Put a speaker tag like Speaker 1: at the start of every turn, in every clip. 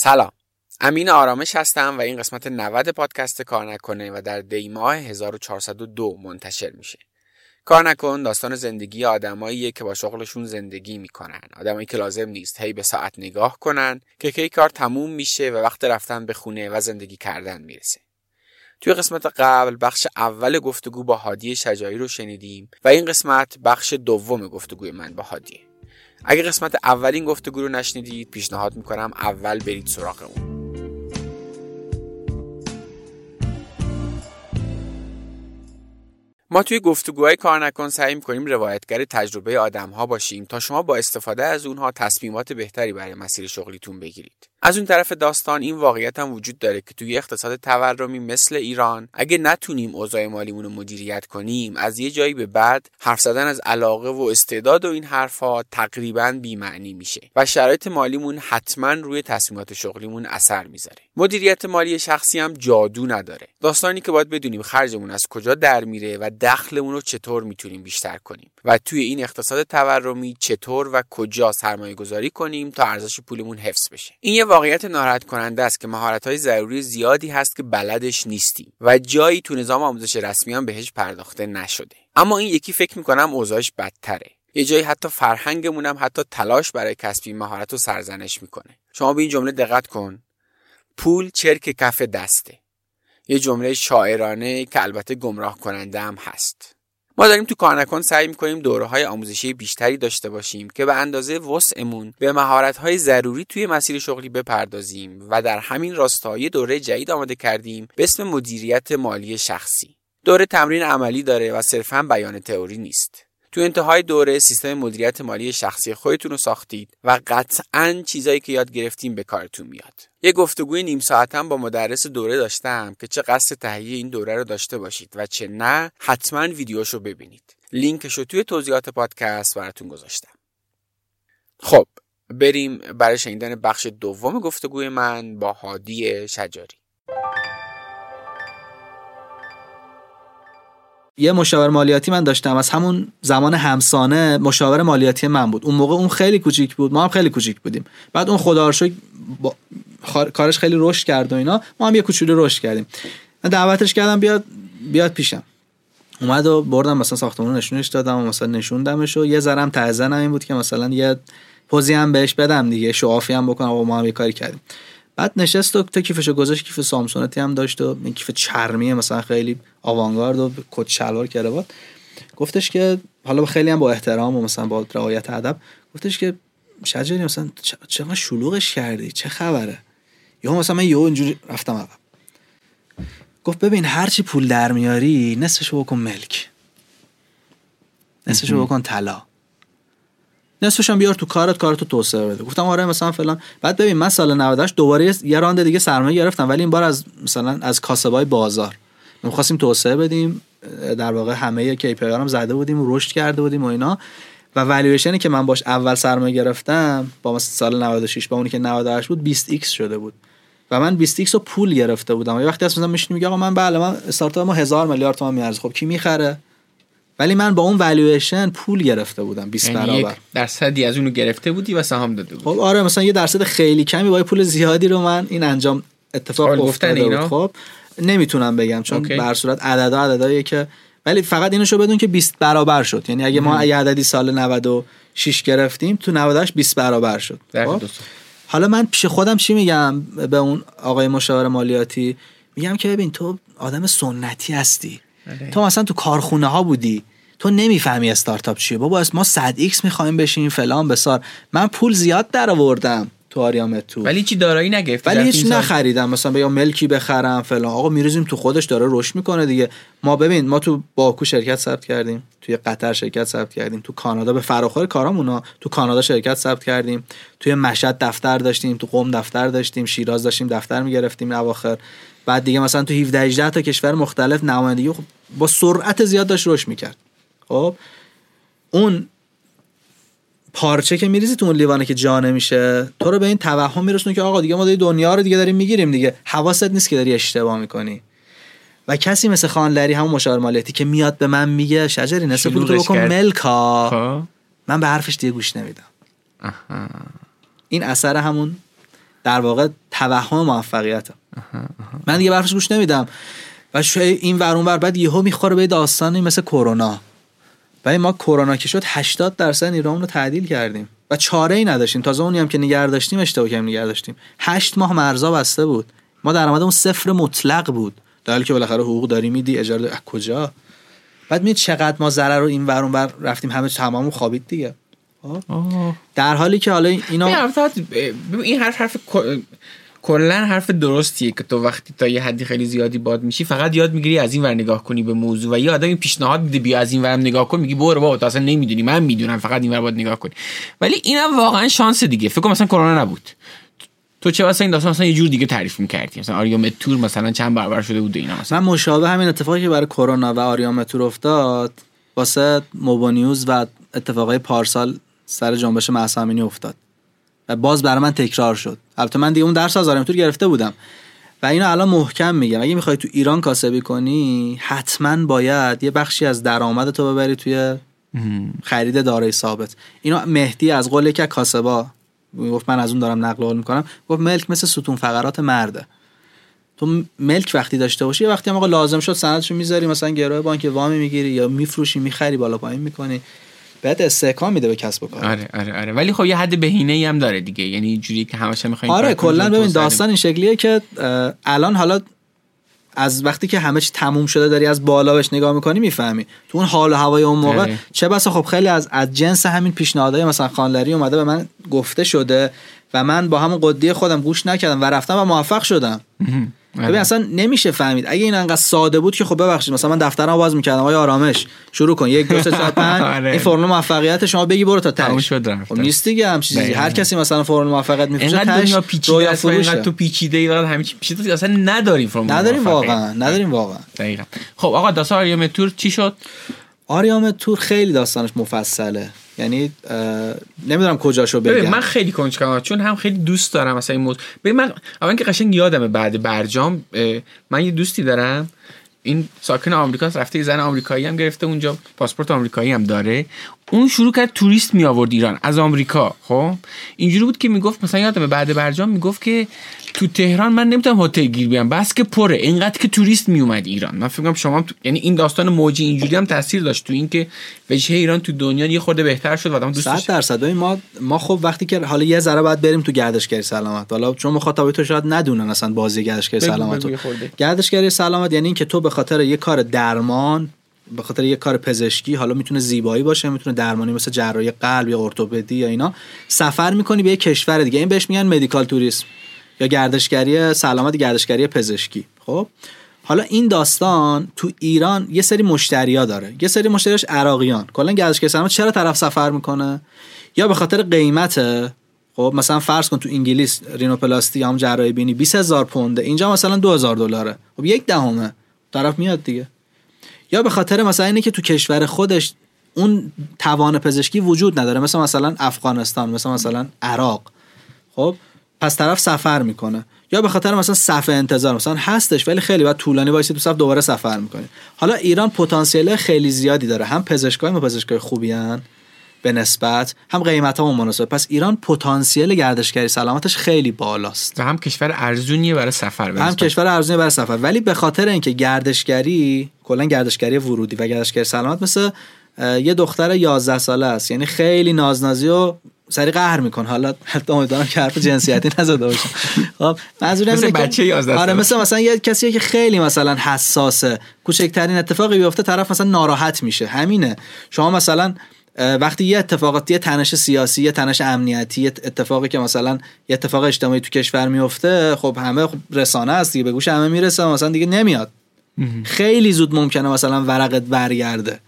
Speaker 1: سلام. امین آرامش هستم و این قسمت 90 پادکست کار نکنه و در دیماه 1402 منتشر میشه. کار نکن داستان زندگی آدماییه که با شغلشون زندگی می‌کنن. آدمایی که لازم نیست هی به ساعت نگاه کنن که کی کار تموم میشه و وقت رفتن به خونه و زندگی کردن می‌رسه. توی قسمت قبل بخش اول گفتگو با هادی شجایی رو شنیدیم و این قسمت بخش دوم گفتگوی من با هادیه اگه قسمت اولین گفتگو رو نشنیدید پیشنهاد می‌کنم اول برید سراغ اون. ما توی گفتگوهای کار نکن سعی می‌کنیم روایتگر تجربه آدم ها باشیم تا شما با استفاده از اونها تصمیمات بهتری برای مسیر شغلیتون بگیرید. از اون طرف داستان این واقعیت هم وجود داره که توی اقتصاد تورمی مثل ایران اگه نتونیم اوضاع مالیمون رو مدیریت کنیم از یه جایی به بعد حرف زدن از علاقه و استعداد و این حرفها تقریبا بیمعنی میشه و شرایط مالیمون حتما روی تصمیمات شغلیمون اثر می‌ذاره. مدیریت مالی شخصی هم جادو نداره. داستانی که باید بدونیم خرجمون از کجا در میره و دخلمون رو چطور می‌تونیم بیشتر کنیم و توی این اقتصاد تورمی چطور و کجا سرمایه گذاری کنیم تا ارزش پولمون حفظ بشه. این یه واقعیت ناراحت کننده است که مهارت های ضروری زیادی هست که بلدش نیستیم و جایی تو نظام آموزش رسمی هم بهش پرداخته نشده. اما این یکی فکر می‌کنم اوضاعش بدتره. یه جایی حتی فرهنگمون هم حتی تلاش برای کسب مهارت رو سرزنش می‌کنه. شما به این جمله دقت کن. پول چرک کف دسته. یه جمله شاعرانه که البته گمراه کننده هم هست. ما داریم تو کار نکن سعی می‌کنیم دوره های آموزشی بیشتری داشته باشیم که به اندازه وسعمون به مهارت های ضروری توی مسیر شغلی بپردازیم و در همین راستای دوره جدید آماده کردیم به اسم مدیریت مالی شخصی. دوره تمرین عملی داره و صرفا بیان تئوری نیست. تو انتهای دوره سیستم مدیریت مالی شخصی خودتون رو ساختید و قطعا چیزایی که یاد گرفتیم به کارتون میاد. یه گفتگوی نیم ساعتم با مدرس دوره داشتم که چه قصد تهیه این دوره رو داشته باشید و چه نه حتما ویدیوشو ببینید. لینکش رو توی توضیحات پادکست براتون گذاشتم. خب بریم برای شنیدن بخش دوم گفتگوی من با هادی شجاری.
Speaker 2: یه مشاور مالیاتی من داشتم. از همون زمان همسانه مشاور مالیاتی من بود. اون موقع اون خیلی کوچیک بود. ما هم خیلی کوچیک بودیم. بعد اون خدا با... کارش خیلی رشد کرد و اینا. ما هم یه کوچولو رشد کردیم. من دعوتش کردم بیاد بیاد پیشم. اومد و بردم مثلا ساختمون نشونش دادم و مثلا نشوندمش و یه ذرم تعزنم این بود که مثلا یه پوزی هم بهش بدم دیگه. شعافی هم بکنم و ما هم یه کاری کردیم. بعد نشست و تا کیفشو گذاشت کیف سامسونتی هم داشت و این کیف چرمی مثلا خیلی آوانگارد و کت شلوار کراوات گفتش که حالا خیلی هم با احترام و مثلا با رعایت ادب گفتش که شجری مثلا چقدر شلوغش کردی؟ چه خبره؟ یا مثلا من یهو اینجوری رفتم عقب. گفت ببین هرچی پول در میاری نصفشو بکن ملک. نصفشو بکن طلا. نصفش هم بیار تو کارت کارتو توسعه بده. گفتم آره مثلا فلان. بعد ببین من سال 98 دوباره یه راند دیگه سرمایه گرفتم ولی این بار از مثلا از کاسبای بازار. می‌خواستیم توسعه بدیم در واقع همه KPI هم زده بودیم و رشد کرده بودیم و اینا. و والویشنی که من باش اول سرمایه گرفتم با مثلا سال 96 با اونی که 98 بود 20 x شده بود. و من 20 x رو پول گرفته بودم. و وقتی اصلا میشینی میگه آقا من بله من استارتاپ ما هزار میلیارد تومان میارزه خب کی می‌خره؟ ولی من با اون والویشن پول گرفته بودم 20 یعنی برابر.
Speaker 1: درصدی از اونو گرفته بودی و سهام داده بودی.
Speaker 2: خب آره مثلا یه درصد خیلی کمی با پول زیادی رو من این انجام اتفاق افتاده بود. خب نمی‌تونم بگم چون به هر صورت عددا عدداییه که ولی فقط اینو بدون که 20 برابر شد. یعنی اگه ما یه عددی سال 96 گرفتیم تو 98 20 برابر شد. خب؟ حالا من پیش خودم چی میگم به اون آقای مشاور مالیاتی؟ میگم که ببین تو آدم سنتی هستی. بله. تو مثلا تو کارخونه ها بودی تو نمی‌فهمی استارتاپ چیه. بابا ما 100 X می‌خوایم بشیم فلان بیسار. من پول زیاد در آوردم تو آریامدتور.
Speaker 1: ولی چی دارایی نگرفت
Speaker 2: ولی هیچ نخریدم. مثلا یا ملکی بخرم فلان. آقا میریزیم تو خودش داره رشد می‌کنه دیگه. ما ببین ما تو باکو شرکت ثبت کردیم توی قطر شرکت ثبت کردیم تو کانادا به فراخور کارامونا تو کانادا شرکت ثبت کردیم. توی مشهد دفتر داشتیم تو قم دفتر داشتیم شیراز داشتیم دفتر می‌گرفتیم اواخر. بعد دیگه مثلا تو 17 18 تا کشور مختلف نمایندگی خب با سرعت زیاد داشت رشد می‌کرد. خب؟ اون پارچه که میریزی تو اون لیوانه که جا نمیشه تو رو به این توهم میرسونه که آقا دیگه ما دنیا رو دیگه داریم می‌گیریم دیگه. حواست نیست که داری اشتباه می‌کنی. و کسی مثل خانلری همون مشاور مالیاتی که میاد به من میگه شجری نصف پول تو بکن ملکا خب. من به حرفش دیگه گوش نمیدم. این اثر همون در واقع توهم موفقیت من دیگه برفش گوش نمیدم. و این ور ور بعد یهو می‌خوره به داستانی مثل کرونا. ولی ما کرونا که شد 80 درصد ایران رو تعدیل کردیم و چاره ای نداشتیم. تازه اونی هم که نگه داشتیم اشتباه کردیم نگه داشتیم. 8 ماه مرزا بسته بود. ما درآمدمون صفر مطلق بود. در حالی که بالاخره حقوق داری میدی اجاره از کجا؟ بعد می چقدر ما ضرر رو این ور بر رفتیم همه تمام خوابید دیگه. خب؟ در حالی که حالا اینا
Speaker 1: این حرف حرف کلا حرف درستیه که تو وقتی تا یه حدی خیلی زیادی باد میشی فقط یاد می‌گیری از این ور نگاه کنی به موضوع و یه آدمی پیشنهاد میده بیا از این ورم نگاه کن میگی برو بابا تو اصلا نمی‌دونی. من می‌دونم فقط این ور باید نگاه کنی. ولی اینم واقعا شانس دیگه. فکر کنم مثلا کرونا نبود. تو چه واسه این داستان مثلا یه جور دیگه تعریف می‌کردی؟ مثلا آریامتور مثلا چند برابر شده بود اینا مثلا.
Speaker 2: من مشابه همین اتفاقی که برای کرونا و آریامتور افتاد واسه موبا نیوز و اتفاقای پارسال سر جنبش مهسا افتاد. و باز برای من تکرار شد. البته من دیگه اون درس از آریامتور گرفته بودم. و اینو الان محکم میگم. اگه می‌خوای تو ایران کاسبی کنی حتما باید یه بخشی از درآمد تو ببری توی خرید دارای ثابت. اینو مهدی از قول که کاسبا گفت من از اون دارم نقل قول می‌کنم گفت ملک مثل ستون فقرات مرده. تو ملک وقتی داشته باشی وقتی هم آقا لازم شد سندشو می‌ذاری مثلا گروه بانک وامی می‌گیری یا میفروشی می‌خری بالا پایین می‌کنی. بعد استحکام میده به کسب و کار.
Speaker 1: آره آره آره. ولی خب یه حد بهینه ای هم داره دیگه. یعنی جوری که همش می‌خوایم
Speaker 2: آره کلا ببین داستان این شکلیه که الان حالا از وقتی که همه چی تموم شده داری از بالا بهش نگاه می‌کنی می‌فهمی. تو اون حال و هوای اون موقع آره. چه بسا خب خیلی از از جنس همین پیشنهادهای مثلا خانلری اومده به من گفته شده و من با همون قدی خودم گوش نکردم و رفتم و موفق شدم. ببین آره. اصلا نمیشه فهمید. اگه این انقدر ساده بود که خب ببخشید مثلا من دفترم باز می‌کردم. آیا آرامش شروع کن. یک دو سه چهار پنج. آره. این فرمول موفقیت شما بگی برو تا تهش. خب نیست دیگه هم چیزی. هر کسی مثلا فرمول موفقیت میفروشه
Speaker 1: اینقدر دنیا پیچیده تو پیچیده ای همه چی پیچیده اصلا نداریم فرمول
Speaker 2: نداریم واقعا نداریم واقعا.
Speaker 1: دقیقاً. خب آقا داستان آریام تور چی شد؟
Speaker 2: آریام تور خیلی داستانش مفصله. یعنی نمی‌دونم کجاشو بگم.
Speaker 1: من خیلی کنجکاوم چون هم خیلی دوست دارم مثلا این موضوع ببین من اول که قشنگ یادمه بعد برجام من یه دوستی دارم. این ساکن آمریکاست رفته زن آمریکایی هم گرفته اونجا پاسپورت آمریکایی هم داره. اون شروع کرد توریست می آورد ایران از آمریکا خب؟ اینجوری بود که می‌گفت مثلا یادمه بعد برجام می‌گفت که تو تهران من نمی‌تونم هتل گیر بیام. بس که پره. اینقدر که توریست می اومد ایران. من فکر شما تو... یعنی این داستان موجی اینجوری هم تاثیر داشت تو اینکه وجه ایران تو دنیا یه خورده بهتر شد و آدم دوست
Speaker 2: 100 درصد. ما ما خب وقتی که حالا یه ذره بعد بریم تو گردشگری سلامت. حالا چون مخاطبای تو شاید ندونن اصلا بازی گردشگری سلامت. گردشگری سلامت یعنی اینکه تو به خاطر یه کار درمان به خاطر یه کار پزشکی حالا می‌تونه زیبایی باشه می‌تونه درمانی مثل جراحی قلب یا ارتوپدی یا اینا سفر می‌کنی به یه کشور دیگه. این بهش میگن مدیکال توریسم یا گردشگری سلامت گردشگری پزشکی. خب؟ حالا این داستان تو ایران یه سری مشتریا داره. یه سری مشتریاش عراقیان. کلا گردشگری سلامت چرا طرف سفر می‌کنه؟ یا به خاطر قیمت خب مثلا فرض کن تو انگلیس رینوپلاستی هم جراحی بینی 20000 پونده. اینجا مثلا 2000 دلاره. خب یک دهمه. طرف میاد دیگه. یا به خاطر مثلا اینه که تو کشور خودش اون توان پزشکی وجود نداره. مثل مثلا افغانستان مثل مثلا عراق. خب؟ پس طرف سفر می‌کنه. یا به خاطر مثلا صف انتظار مثلا هستش ولی خیلی بعد طولانی وایسی تو صف دوباره سفر می‌کنه حالا ایران پتانسیل خیلی زیادی داره. هم پزشکای ما پزشکای خوبی هن به نسبت هم قیمت ها مناسب. پس ایران پتانسیل گردشگری سلامتش خیلی بالاست.
Speaker 1: و هم کشور ارزونیه برای سفر
Speaker 2: هم کشور ارزونیه برای سفر. ولی به خاطر اینکه گردشگری کلا گردشگری ورودی و گردشگری سلامت مثل یه دختر 11 ساله است. یعنی خیلی نازنازی و سری قهر میکن. حالا حتی امیدوارم که حرف جنسیتی نزده باشم. خب منظورم
Speaker 1: مثل بچه 11
Speaker 2: آره مثل مثلا یه کسی که خیلی مثلا حساسه کوچکترین اتفاقی بیفته طرف مثلا ناراحت میشه. همینه. شما مثلا وقتی یه اتفاقات یه تنش سیاسی یه تنش امنیتی یه اتفاقی که مثلا یه اتفاق اجتماعی تو کشور میفته خب همه خب رسانه است دیگه به گوش همه می‌رسه مثلا دیگه نمیاد. خیلی زود ممکنه مثلا ورقت برگرده.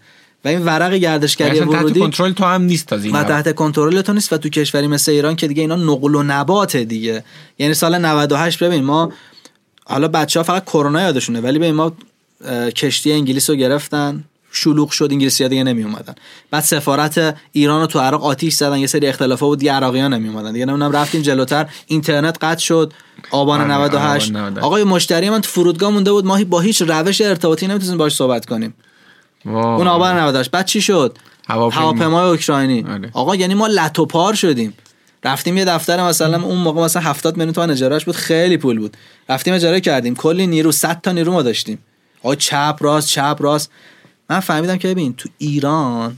Speaker 2: و این ورق گردشگری ورودی
Speaker 1: تحت کنترل تو هم نیست
Speaker 2: از و تحت کنترل تو نیست و تو کشوری مثل ایران که دیگه اینا نقل و نباته دیگه. یعنی سال 98 ببین ما حالا بچه ها فقط کرونا یادشونه ولی ببین ما کشتی انگلیس رو گرفتن شلوغ شد انگلیسی ها دیگه نمی اومدن بعد سفارت ایران رو تو عراق آتیش زدن یه سری اختلافات بود دیگه عراقیان نمی اومدن دیگه نمی‌دونم رفتیم جلوتر اینترنت قطع شد آبان 98 آره، آقای مشتری من تو فرودگاه مونده بود ما با هیچ روش ارتباطی نمی‌تونیم باهاش صحبت کنیم. اون آبان 98 بعد چی شد؟ هواپیمای اوکراینی. آره. آقا یعنی ما لتو پار شدیم. رفتیم یه دفتر مثلا اون موقع مثلا 70 میلیون تومن اجارهش بود خیلی پول بود. رفتیم اجاره کردیم. کلی نیرو 100 تا نیرو ما داشتیم. آقا چپ راست چپ راست. من فهمیدم که ببین تو ایران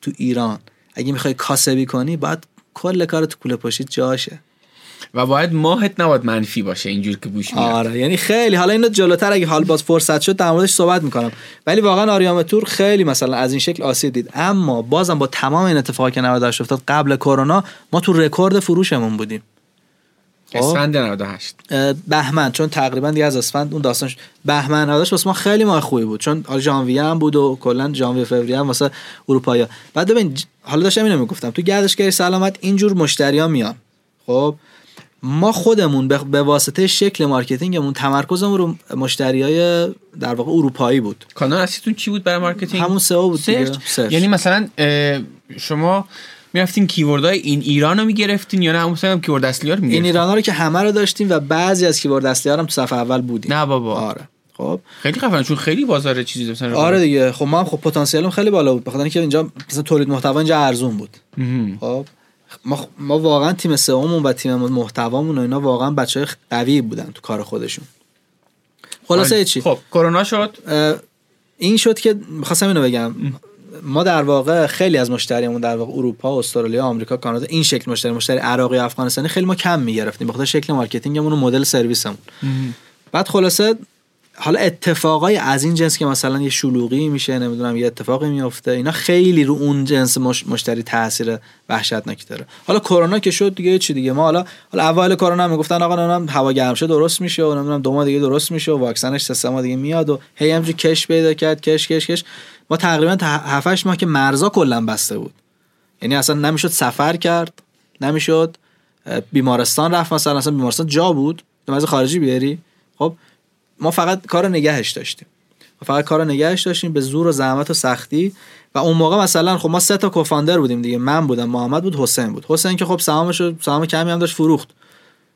Speaker 2: تو ایران اگه می‌خوای کاسبی کنی باید کل کار تو کوله پشت جاشه.
Speaker 1: و باید ماهت نباید منفی باشه اینجور که بوش میاد.
Speaker 2: آره یعنی خیلی. حالا اینو جلوتر اگه حال باز فرصت شد در موردش صحبت می‌کنم. ولی واقعا آریام تور خیلی مثلا از این شکل آسیب دید. اما بازم با تمام این اتفاقی که 98 افتاد قبل کرونا ما تو رکورد فروشمون بودیم.
Speaker 1: خب؟ اسفند 98
Speaker 2: بهمن چون تقریبا دیگه از اسفند اون داستانش بهمن 98 واسه ما خیلی ماه خوبی بود. چون ژانویه هم بود و کلا ژانویه فوریه هم واسه اروپایی بعد ببین حالا داشتم اینو می‌گفتم. تو گردشگری سلامت اینجور مشتریا میان. خب؟ ما خودمون به واسطه شکل marketing مون تمرکزمون رو مشتری های در واقع اروپایی بود.
Speaker 1: کانال اصلیتون چی بود برای marketing؟
Speaker 2: همون SEO بود
Speaker 1: search. search. یعنی مثلا شما می‌رفتین keyword های این ایران رو می‌گرفتین یا نه؟ مثلا keyword اصلی ها رو
Speaker 2: این ایران ها رو که همه رو داشتیم و بعضی از keyword اصلی ها هم تو صفحه اول بودیم.
Speaker 1: نه بابا.
Speaker 2: آره. خب.
Speaker 1: خیلی خفن چون خیلی بازار چیزی
Speaker 2: مثلا آره دیگه. خب ما هم خب پتانسیلم خیلی بالا بود بخاطر اینکه اینجا مثلا تولید محتوا اینجا ارزون بود. خب. ما, ما واقعا تیم SEO مون و تیم محتوامون و اینا واقعا بچه های قوی بودن تو کار خودشون. خلاصه چی؟
Speaker 1: خب کرونا شد.
Speaker 2: این شد که می‌خواستم اینو بگم. ما در واقع خیلی از مشتریمون در واقع اروپا استرالیا آمریکا کانادا این شکل مشتری مشتری عراقی افغانستانی خیلی ما کم می‌گرفتیم. بخاطر شکل marketing مون و مدل سرویسمون. بعد خلاصه حالا اتفاقای از این جنس که مثلا یه شلوغی میشه نمی‌دونم یه اتفاقی میفته اینا خیلی رو اون جنس مشتری تاثیر وحشتناکی داره. حالا کرونا که شد دیگه چی دیگه؟ ما حالا حالا اول کرونا می‌گفتن آقا نمی‌دونم هوا گرم شه درست میشه و نمی‌دونم دو ماه دیگه درست میشه و واکسنش سه ماه دیگه میاد و هی همینجوری کش پیدا کرد کش کش کش. ما تقریبا تا 7 ماه که مرزا کلا بسته بود. یعنی اصلا نمی‌شد سفر کرد نمی‌شد بیمارستان رفت مثلا اصلا بیمارستان جا بود. تو خارجی بیاری. خب ما فقط کار نگهش داشتیم. فقط کار نگهش داشتیم به زور و زحمت و سختی. و اون موقع مثلا خب ما سه تا کوفاندر بودیم دیگه. من بودم محمد بود حسین بود. حسین که خب سهامش سهام کمی هم داشت فروخت.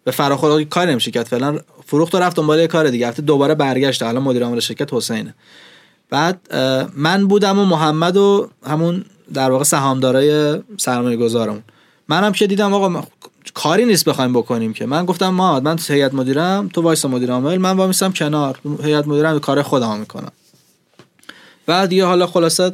Speaker 2: به فراخور کار نمیشه کرد. فعلا فروخت و رفت دنبال کار دیگه. هفته دوباره برگشت. الان مدیر عامل شرکت حسینه. بعد من بودم و محمد و همون در واقع سهامدارای سرمایه گذارمون منم که دیدم آقا کاری نیست بخوایم بکنیم که. من گفتم ما من هیئت مدیرم تو وایسا مدیر عامل من وامیستم کنار. هیئت مدیرم کار خودم می‌کنم بعد یه حالا خلاصه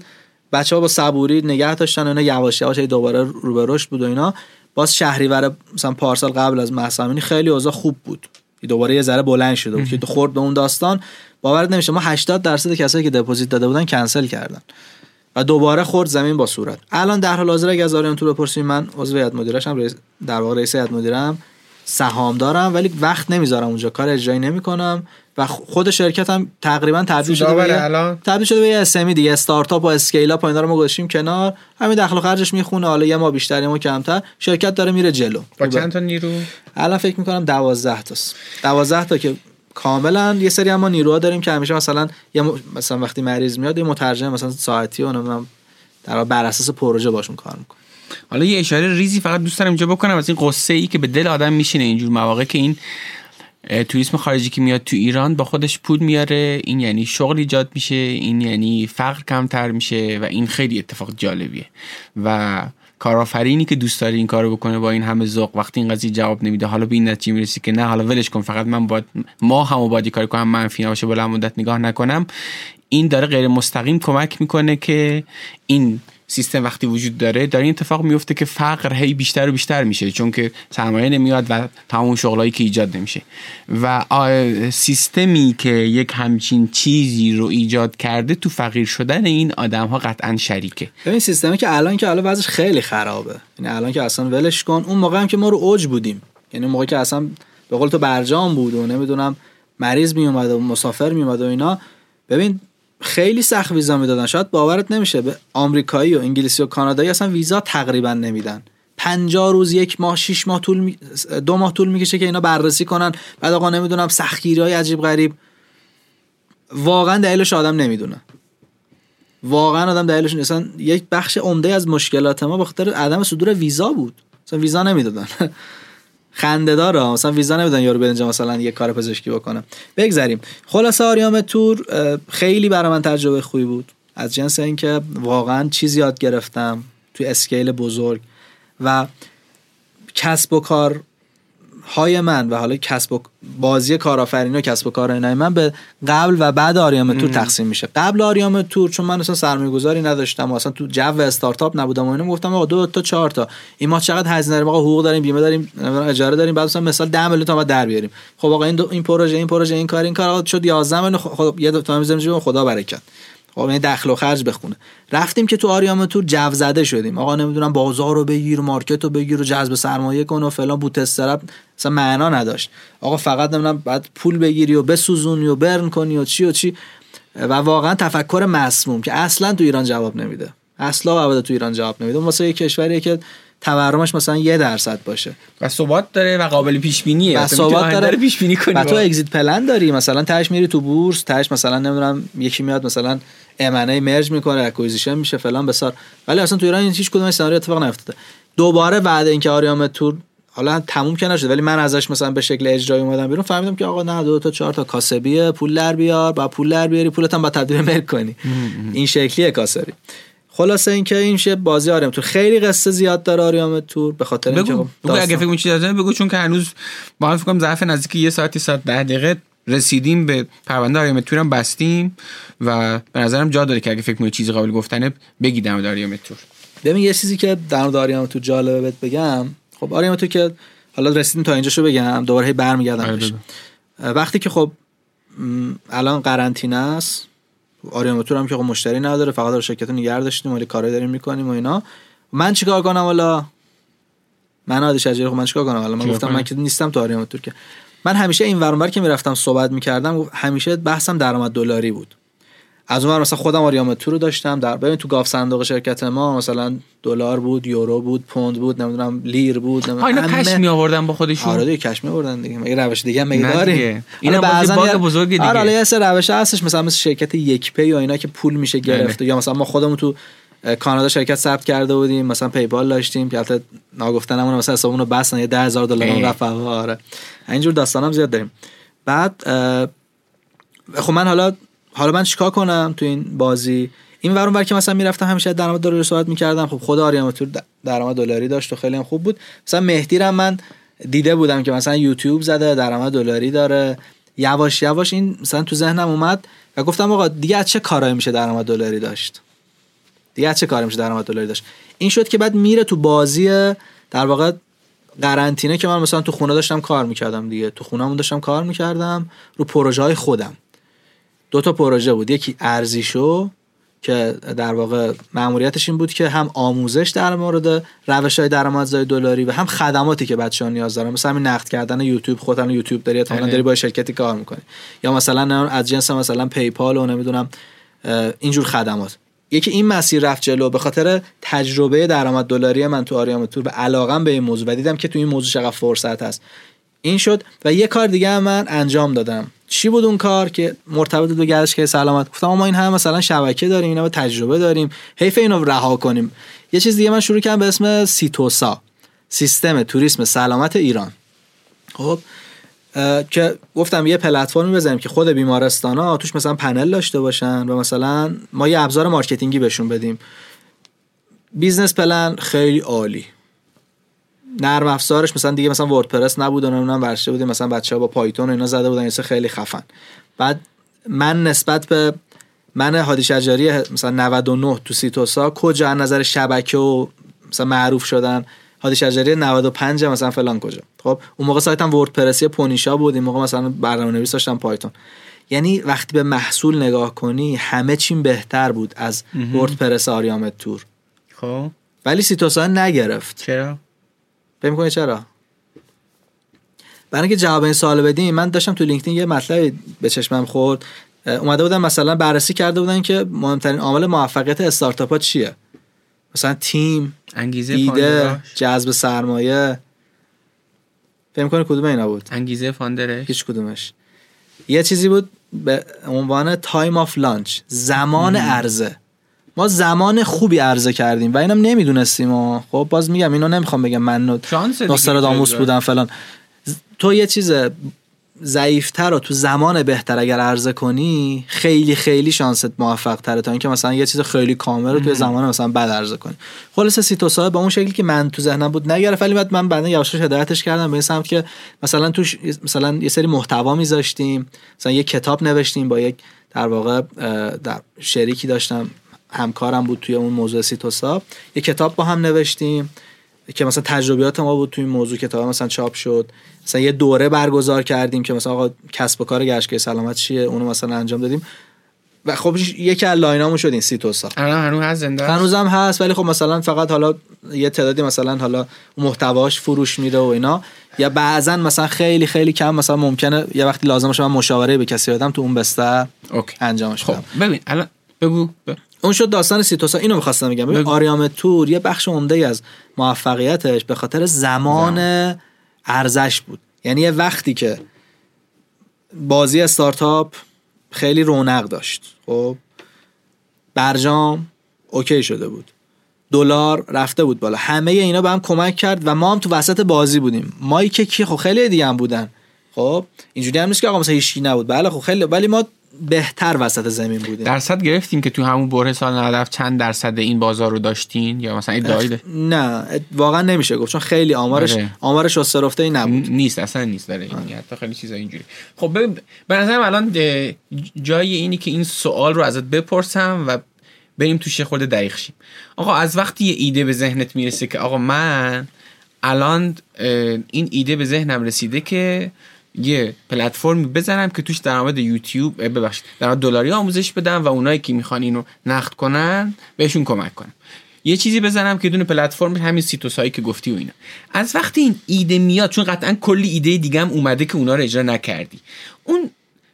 Speaker 2: بچه ها با صبوری نگه داشتن اینا یواش یواش دوباره رو به رشد بود و اینا. باز شهریور مثلا پارسال قبل از مهسا امینی خیلی اوضاع خوب بود. دوباره یه ذره بلند شده بود. که خورد به اون داستان باورت نمیشه. ما 80 درصد کسایی که deposit داده بودن کنسل کردن. و دوباره خورد زمین با صورت. الان در حال حاضر اگه از آریان تو بپرسید من عضو هیئت مدیرشم رئیس در واقع رئیس هیئت مدیرم سهام دارم ولی وقت نمی‌ذارم اونجا. کار اجرایی نمی‌کنم و خود شرکت هم تقریبا تبدیل شده به تبدیل شده به یه اسمی دیگه استارتاپ و اسکیل اپ اینا رو ما گذاشتیم کنار. همین دخل و خرجش می‌خونه حالا یه ما بیشتر یه ما کمتر. شرکت داره میره جلو.
Speaker 1: با چند تا نیرو؟
Speaker 2: الان فکر می‌کنم 12 تاست. 12 تا که کاملا یه سری اما نیروها داریم که همیشه مثلا یه مثلا وقتی مریض میاد یه مترجم مثلا ساعتی و در بر اساس پروژه باشون کار می‌کنه.
Speaker 1: حالا یه اشاره ریزی فقط دوست دارم اینجا بکنم از این قصه ای که به دل آدم میشینه. اینجور مواقع که این توریسم خارجی که میاد تو ایران با خودش پول میاره. این یعنی شغل ایجاد میشه این یعنی فقر کمتر میشه و این خیلی اتفاق جالبیه. و کارآفرینی که دوست داره این کارو بکنه با این همه ذوق وقتی این قضیه جواب نمیده حالا به این نتیجه می‌رسی که نه حالا ولش کن فقط من باید ما هم باید کار کنم منفی نباشه بلند مدت نگاه نکنم. این داره غیر مستقیم کمک می‌کنه که این سیستم وقتی وجود داره داره این اتفاق میفته که فقر هی بیشتر و بیشتر میشه چون که سرمایه نمیاد و تمام شغلایی که ایجاد نمیشه. و سیستمی که یک همچین چیزی رو ایجاد کرده تو فقیر شدن این آدم ها قطعا شریکه.
Speaker 2: ببین سیستمی که الان که الان وضعش خیلی خرابه. یعنی الان که اصلا ولش کن. اون موقع هم که ما رو اوج بودیم. یعنی موقعی که اصلا به قول تو برجام بود و نمی‌دونم مریض می و مسافر می و اینا. ببین خیلی سخت ویزا می‌دادن. شاید باورت نمیشه. به آمریکایی و انگلیسی و کانادایی اصلا ویزا تقریبا نمیدن. 50 روز یک ماه 6 ماه طول دو ماه طول می‌کشه که اینا بررسی کنن. بعد آقا نمی‌دونم سختگیری های عجیب غریب. واقعا دلیلش آدم نمی‌دونه. واقعا آدم دلیلش اصلا یک بخش عمده از مشکلات ما به خاطر عدم صدور ویزا بود. اصلا ویزا نمی‌دادن. خنده داره مثلا ویزا نمیدن یارو به اینجا مثلا یه کار پزشکی بکنم بگذریم. خلاصه آریام تور خیلی برای من تجربه خوبی بود. از جنس اینکه واقعا چیزی یاد گرفتم توی اسکیل بزرگ و کسب و کار های من و حالا کسب و بازی کارآفرینی و کسب و کار من به قبل و بعد آریام تور تقسیم میشه. قبل آریام تور چون من اصلا سرمایه گذاری نداشتم و اصلا تو جو استارتاپ نبودم و اینو گفتم آقا دو تا چهار تا. این ما چقدر هزینه داریم؟ آقا حقوق داریم بیمه داریم اجاره داریم. بعد مثلا مثال 10 میلیون تا در بیاریم. خب آقا این دو این پروژه این پروژه این کار این کار. آقا شد 11 میلیون خب یه دو تا می‌ذاریم خدا برکت. خب این دخل و خرج بخونه. رفتیم که تو آریام تور جو زده شدیم. آقا نمی‌دونم بازار رو بگیر مارکت رو بگیر و جذب سرمایه کن و فلان بوت استرپ. مثلا معنا نداشت. آقا فقط نمی‌دونم بعد پول بگیری و بسوزونی و برن کنی و چی و چی. و واقعا تفکر مسموم که اصلا تو ایران جواب نمیده. اصلا ابدا تو ایران جواب نمیده. واسه یه کشوریه که تورمش مثلا یه درصد باشه.
Speaker 1: و ثبات داره و قابل پیش بینیه
Speaker 2: و ثبات داره.
Speaker 1: پیش بینی کنی
Speaker 2: و تو exit plan داری. مثلا تهش میری تو بورس تهش مثلا نمی‌دونم یکی میاد مثلا ام merge می‌کنه acquisition میشه فلان بیسار. ولی اصلا تو ایران هیچ کدوم سناریو اتفاق نیفتاده. دوباره بعد اینکه آریامدتور حالا تموم که نشد ولی من ازش مثلا به شکل اجرایی اومدم بیرون فهمیدم که آقا نه دو تا چهار تا کاسبیه پول در بیار با پول در بیاری پولت هم با تبدیل ملک کنی. این شکلیه کاسبی. خلاصه اینکه این میشه بازی آریام تور خیلی قصه زیاد داره آریام تور به خاطر
Speaker 1: اینکه بگو, بگو اگه فکر چیزی بگو چون که هنوز با هم فکر ظرف نزدیک یه ساعتی ساعت 10 دقیقه رسیدیم به پرونده آریام تور هم بستیم و به نظرم جا داره که اگه فکر کنید چیزی قابل گفتنه بگی در آریام تور.
Speaker 2: ببین یه چیزی که در مورد آریام تور جالبه بهت بگم خب آریام تور که حالا رسیدیم تا اینجاشو بگم دوباره هی برمیگردم آره وقتی که خب الان قرنطینه است آریامدتور هم که خب مشتری نداره فقط داره شرکت رو نگه داشتیم ولی کارایی داریم می‌کنیم و اینا. من چیکار کنم والا من هادی شجاری خب من چیکار کنم؟ حالا من گفتم من که نیستم تو آریامدتور که. من همیشه این ورانور که می‌رفتم صحبت می‌کردم همیشه بحثم درآمد دلاری بود. از اون مثلا خودم آریامدتور رو داشتم. در ببین تو گاوصندوق شرکت ما مثلا دلار بود یورو بود پوند بود نمی‌دونم لیر بود
Speaker 1: نمی‌دونم اینا cash می آوردن با خودشون؟
Speaker 2: آره دیگه cash می آوردن دیگه. مگه روش دیگه مگه داره
Speaker 1: اینا بعضا bug بزرگ دیگه.
Speaker 2: آره یه سر روش هستش مثلا مثل شرکت یک پی یا اینا که پول میشه بله. گرفت. یا مثلا ما خودمون تو کانادا شرکت ثبت کرده بودیم مثلا پیپال داشتیم که البته ناگفتنمون مثلا حسابمون رو بسن یه 10000 دلار رفت آره. اینجور داستانم زیاد داریم. بعد خب من حالا حالا من چیکار کنم تو این بازی؟ این ورون ور که مثلا می‌رفتم همیشه درآمد دلاری صحبت می‌کردم. خب آریام تور درآمد دلاری داشت و خیلی هم خوب بود. مثلا مهدی من دیده بودم که مثلا یوتیوب زده درآمد دلاری داره. یواش یواش این مثلا تو ذهنم اومد و گفتم آقا دیگه چه کارایی میشه درآمد دلاری داشت؟ دیگه چه کاری میشه درآمد دلاری داشت؟ این شد که بعد میره تو بازی در واقع قرنطینه که من مثلا تو خونه داشتم کار می‌کردم دیگه. تو خونهمون داشتم کار می‌کردم رو پروژه های خودم. دو تا پروژه بود. یکی ارزیشو که در واقع ماموریتش این بود که هم آموزش در مورد روش های درآمدزایی دلاری و هم خدماتی که بچه‌ها نیاز دارن. مثلا همین نقد کردن یوتیوب خودت یوتیوب داری تا داری با شرکتی کار می‌کنی. یا مثلا از جنس مثلا پیپال و نمی‌دونم اینجور خدمات. یکی این مسیر رفت جلو به خاطر تجربه درآمد دلاری من تو آریام تور و علاقم به این موضوع و دیدم که تو این موضوع چقدر فرصت هست. این شد و یه کار دیگه هم من انجام دادم. چی بود اون کار که مرتبط به گردشگاه سلامت گفتم ما این هم مثلا شبکه داریم اینا تجربه داریم حیف اینو رها کنیم. یه چیز دیگه من شروع کردم به اسم سیتوسا سیستم توریسم سلامت ایران. خب که گفتم یه پلتفرمی بزنیم که خود بیمارستان ها توش مثلا پنل داشته باشن و مثلا ما یه ابزار marketing ی بهشون بدیم. business plan خیلی عالی. نرم افزارش مثلا دیگه مثلا WordPress نبود و نمی‌دونم ورشه بودیم مثلا بچه ها با Python و اینا زده بودن خیلی خفن. بعد من نسبت به من هادی شجاری مثلا 99 تو سیتوسا کجا؟ از نظر شبکه و مثلا معروف شدن. هادی شجری 95 مثلا فلان کجا؟ خب اون موقع سایتم وردپرسی پونیشا بود. این موقع مثلا برنامه‌نویس داشتم پایتون. یعنی وقتی به محصول نگاه کنی همه چیم بهتر بود از وردپرس آریامت تور
Speaker 1: خب.
Speaker 2: ولی سیتوسا نگرفت.
Speaker 1: چرا؟
Speaker 2: فکر می‌کنی چرا؟ برای اینکه جواب این سوال بدیم من داشتم تو لینکدین یه مطلبی به چشمم خورد. اومده بودن مثلا بررسی کرده بودن که مهمترین عامل موفقیت استارتاپ ها چیه. مثلا تیم
Speaker 1: انگیزه
Speaker 2: ایده جذب سرمایه. فهم کنی کدوم اینا بود؟
Speaker 1: انگیزه founder ش.
Speaker 2: هیچ کدومش. یه چیزی بود به عنوان time of launch زمان عرضه. ما زمان خوبی عرضه کردیم و اینم نمی‌دونستیم و خب باز میگم اینو نمی‌خوام بگم من داموس بودم فلان. تو یه چیز ضعیفتر رو تو زمان بهتر اگر عرضه کنی خیلی خیلی شانست موفق تره تا اینکه مثلا یه چیز خیلی کامل رو توی زمان مثلا بد عرضه کنی. خلاص سیتوسا با اون شکلی که من تو ذهنم بود نگرفت ولی بعد من بعدا یواش هدایتش کردم به سمت که مثلا توش مثلا یه سری محتوا میذاشتیم مثلا یه کتاب نوشتیم با یک در واقع در شریکی داشتم. همکارم بود توی اون موضوع سیتوسا یه کتاب با هم نوشتیم که مثلا تجربیات ما بود توی این موضوع کتاب مثلا چاپ شد. مثلا یه دوره برگزار کردیم که مثلا آقا کسب و کار گشتگاه سلامت چیه؟ اونو مثلا انجام دادیم. و خب یکی از لاینامون شد این سیتوسا
Speaker 1: هنوز هست زنده
Speaker 2: هنوزم هست ولی خب مثلا فقط حالا یه تعدادی مثلا حالا محتواش فروش میره و اینا. یا بعضا مثلا خیلی خیلی کم مثلا ممکنه یه وقتی لازم باشه من مشاوره به کسی بدم تو اون بسته انجامش
Speaker 1: خب ببین الان بگو,
Speaker 2: اون شد داستان سیتوسا. اینو می‌خواستم بگم. ببین آریام تور یه بخش عمده از موفقیتش به خاطر زمان ارزش بود. یعنی یه وقتی که بازی استارتاپ خیلی رونق داشت. خب؟ برجام اوکی شده بود. دلار رفته بود بالا. همه اینا به هم کمک کرد و ما هم تو وسط بازی بودیم. مایی که کی؟ خب خیلی دیگه هم بودن. خب؟ اینجوری هم نیست که آقا مثلا هیچ نبود. بله خب خیلی ولی ما بهتر وسط زمین بودیم
Speaker 1: درصد گرفتیم که تو همون بره سال 97 چند درصد این بازار رو داشتین؟ یا مثلا ادعایی
Speaker 2: نه واقعا نمیشه گفت چون خیلی آمارش بره. آمارش اسرفته ای نبود
Speaker 1: نیست اصلا نیست داره این حتی خیلی چیزا اینجوری. خب به نظرم الان جای اینی که این سوال رو ازت بپرسم و بریم توش خورده دقیق شیم. آقا از وقتی یه ایده به ذهنت می‌رسه که آقا من الان این ایده به ذهنم رسیده که یه پلتفرمی بزنم که توش درآمد یوتیوب ببخشید درآمد دلاری آموزش بدم و اونایی که می‌خوان اینو نقد کنن بهشون کمک کنم. یه چیزی بزنم که دونه پلتفرم همین سایت که گفتی و اینا. از وقتی این ایده میاد چون قطعا کلی ایده دیگه هم اومده که اونا رو اجرا نکردی. اون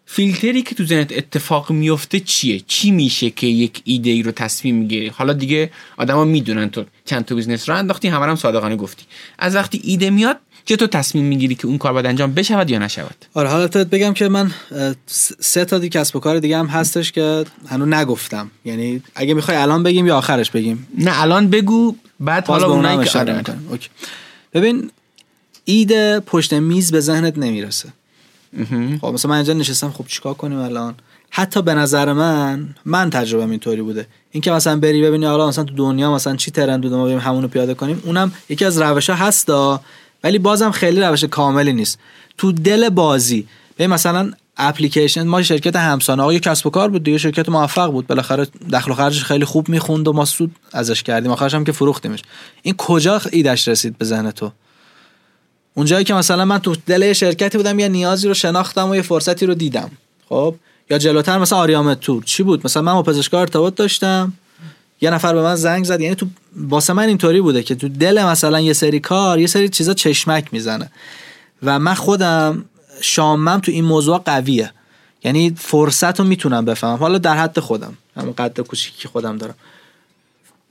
Speaker 1: فیلتری که تو ذهنت اتفاق میفته چیه؟ چی میشه که یک ایده ای رو تصمیم می‌گیری؟ حالا دیگه آدما می‌دونن تو چند تا business راه انداختی همه هم صادقانه گفتی. از وقتی ایده میاد تو تصمیم می‌گیری که اون کار باید انجام بشود یا نشود؟
Speaker 2: آره حالا بگم که من سه تا دی کسب و کار دیگه هم هستش که هنوز نگفتم. یعنی اگه می‌خوای الان بگیم یا آخرش بگیم؟
Speaker 1: نه الان بگو بعد حالا اونایی که آره.
Speaker 2: اوکی. ببین ایده پشت میز به ذهنت نمی‌رسه. خب مثلا من اینجا نشستم خب چیکار کنیم الان؟ حتی به نظر من من تجربه اینطوری بوده. اینکه مثلا بری ببینی حالا مثلا تو دنیا مثلا چی ترند بوده ما بریم همونو پیاده کنیم اونم یکی از روش ها هستا ولی بازم خیلی روش کاملی نیست. تو دل بازی به مثلا اپلیکیشن ما شرکت همسانه آقا کسب و کار بود دیگه شرکت موفق بود. بالاخره دخل و خرجش خیلی خوب می‌خوند و ما سود ازش کردیم. آخرش هم که فروختیمش. این کجا ایدش رسید به ذهن تو؟ اونجایی که مثلا من تو دل شرکتی بودم یه نیازی رو شناختم و یه فرصتی رو دیدم. خب؟ یا جلوتر مثلا آریام تور چی بود؟ مثلا من با پزشکار ارتباط داشتم. یه نفر به من زنگ زد یعنی تو واسه من اینطوری بوده که تو دل مثلا یه سری کار یه سری چیزا چشمک می‌زنه. و من خودم شامم تو این موضوع قویه. یعنی فرصت رو می‌تونم بفهمم. حالا در حد خودم همون قد کوچیکی که خودم دارم.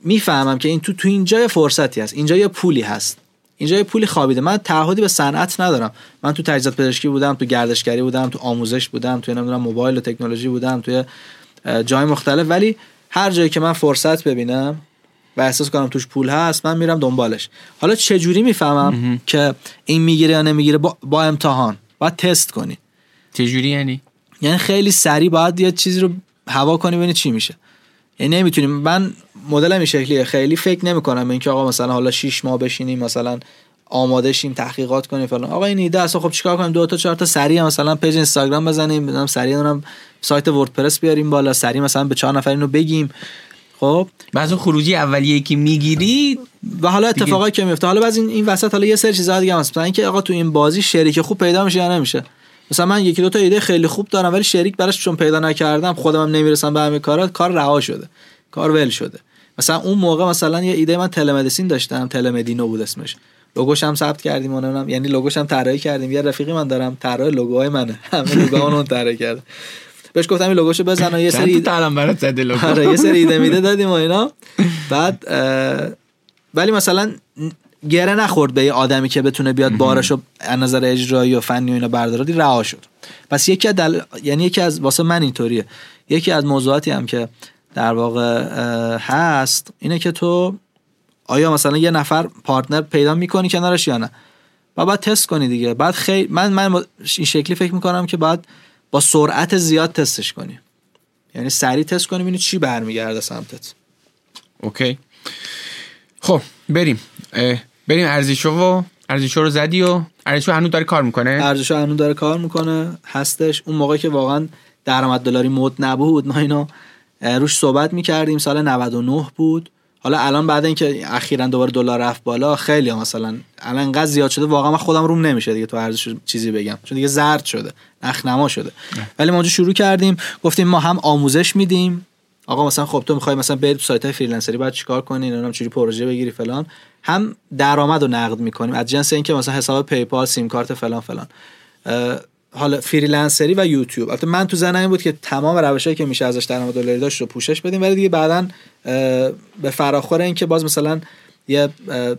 Speaker 2: می‌فهمم که این تو تو اینجا یه فرصتی هست اینجا یه پولی هست. اینجا یه پولی خوابیده. من تعهدی به صنعت ندارم. من تو تجهیزات پزشکی بودم تو گردشگری بودم تو آموزش بودم تو نمی‌دونم موبایل و تکنولوژی بودم توی جای مختلف. ولی هر جایی که من فرصت ببینم و احساس کنم توش پول هست من میرم دنبالش. حالا چه جوری می‌فهمم که این می‌گیره یا نمی‌گیره؟ با, با امتحان. باید تست کنی.
Speaker 1: جوری یعنی؟
Speaker 2: یعنی خیلی سریع باید یه چیزی رو هوا کنی ببینی چی میشه. یعنی نمی‌تونیم. من مدلم این شکلیه. خیلی فکر نمی‌کنم اینکه آقا مثلا حالا 6 ماه بشینیم مثلا آماده شیم تحقیقات کنیم فلان. آقا این ایده اصلا خب چیکار کنیم؟ دو تا چهار تا سریع مثلا پیج اینستاگرام بزنیم. مثلا سریع اونم سایت وردپرس بیاریم بالا سریع مثلا به چهار نفر اینو بگیم. خب؟
Speaker 1: بعضی خروجی اولیه که می‌گیری
Speaker 2: و حالا اتفاقایی که میفته. حالا بعضی این, این وسط حالا یه سری چیزا دیگه هست. مثلا اینکه آقا تو این بازی شریک خوب پیدا میشه یا نمیشه. مثلا من یکی دو تا ایده خیلی خوب دارم ولی شریک براش چون پیدا نکردم خودم هم نمی‌رسم به همین کارا کار رها شده. کار ول شده. مثلا اون موقع مثلا یه ایده من تلمدیسین داشتم تلمدینو بود اسمش. لوگوش هم ثبت کردیم اونم یعنی لوگوش هم طراحی کردیم. یه رفیقی من دارم طراح لوگوهای منه. همه اون طراحی کرده بهش گفتم این لوگوشو بزن و یه سری
Speaker 1: تعلم برات زده لوگو؟
Speaker 2: آره یه سری ایده میده دادیم و اینا. بعد ولی مثلا گره نخورد به یه آدمی که بتونه بیاد بارشو از نظر اجرایی و فنی و اینا برداره رها شد. پس یکی از دل... یعنی یکی از واسه من اینطوریه. یکی از موضوعاتی هم که در واقع هست اینه که تو آیا مثلا یه نفر پارتنر پیدا می‌کنی کنارش یا نه؟ و بعد تست کنی دیگه. بعد خیلی من من این شکلی فکر می‌کنم که بعد با سرعت زیاد تستش کنی یعنی سریع تست کنی ببینی چی برمیگرده سمتت؟
Speaker 1: اوکی. خب بریم. بریم ارزشو و ارزشو رو زدی و ارزشو هنوز داره کار می‌کنه؟
Speaker 2: ارزشو هنوز داره کار می‌کنه. هستش. اون موقع که واقعا درآمد دلاری مد نبود ما اینو روش صحبت می‌کردیم. سال 99 بود. حالا الان بعد اینکه اخیرا دوباره دلار رفت بالا خیلی مثلا الان انقدر زیاد شده واقعا من خودم روم نمیشه دیگه تو ارزش چیزی بگم. چون دیگه زرد شده نخنما شده. ولی ما شروع کردیم گفتیم ما هم آموزش میدیم. آقا مثلا خب تو می‌خوای مثلا بری تو سایت های freelancer ی بعد چیکار کنی؟ نمی‌دونم چجوری پروژه بگیری؟ فلان. هم درآمد رو نقد می‌کنیم. از جنس اینکه مثلا حساب PayPal سیم کارت فلان فلان. حالا freelancer ی و یوتیوب. البته من تو ذهنم این بود که تمام روشایی که میشه ازش درآمد دلاری داشت رو پوشش بدیم ولی دیگه بعدا به فراخور این که باز مثلا یه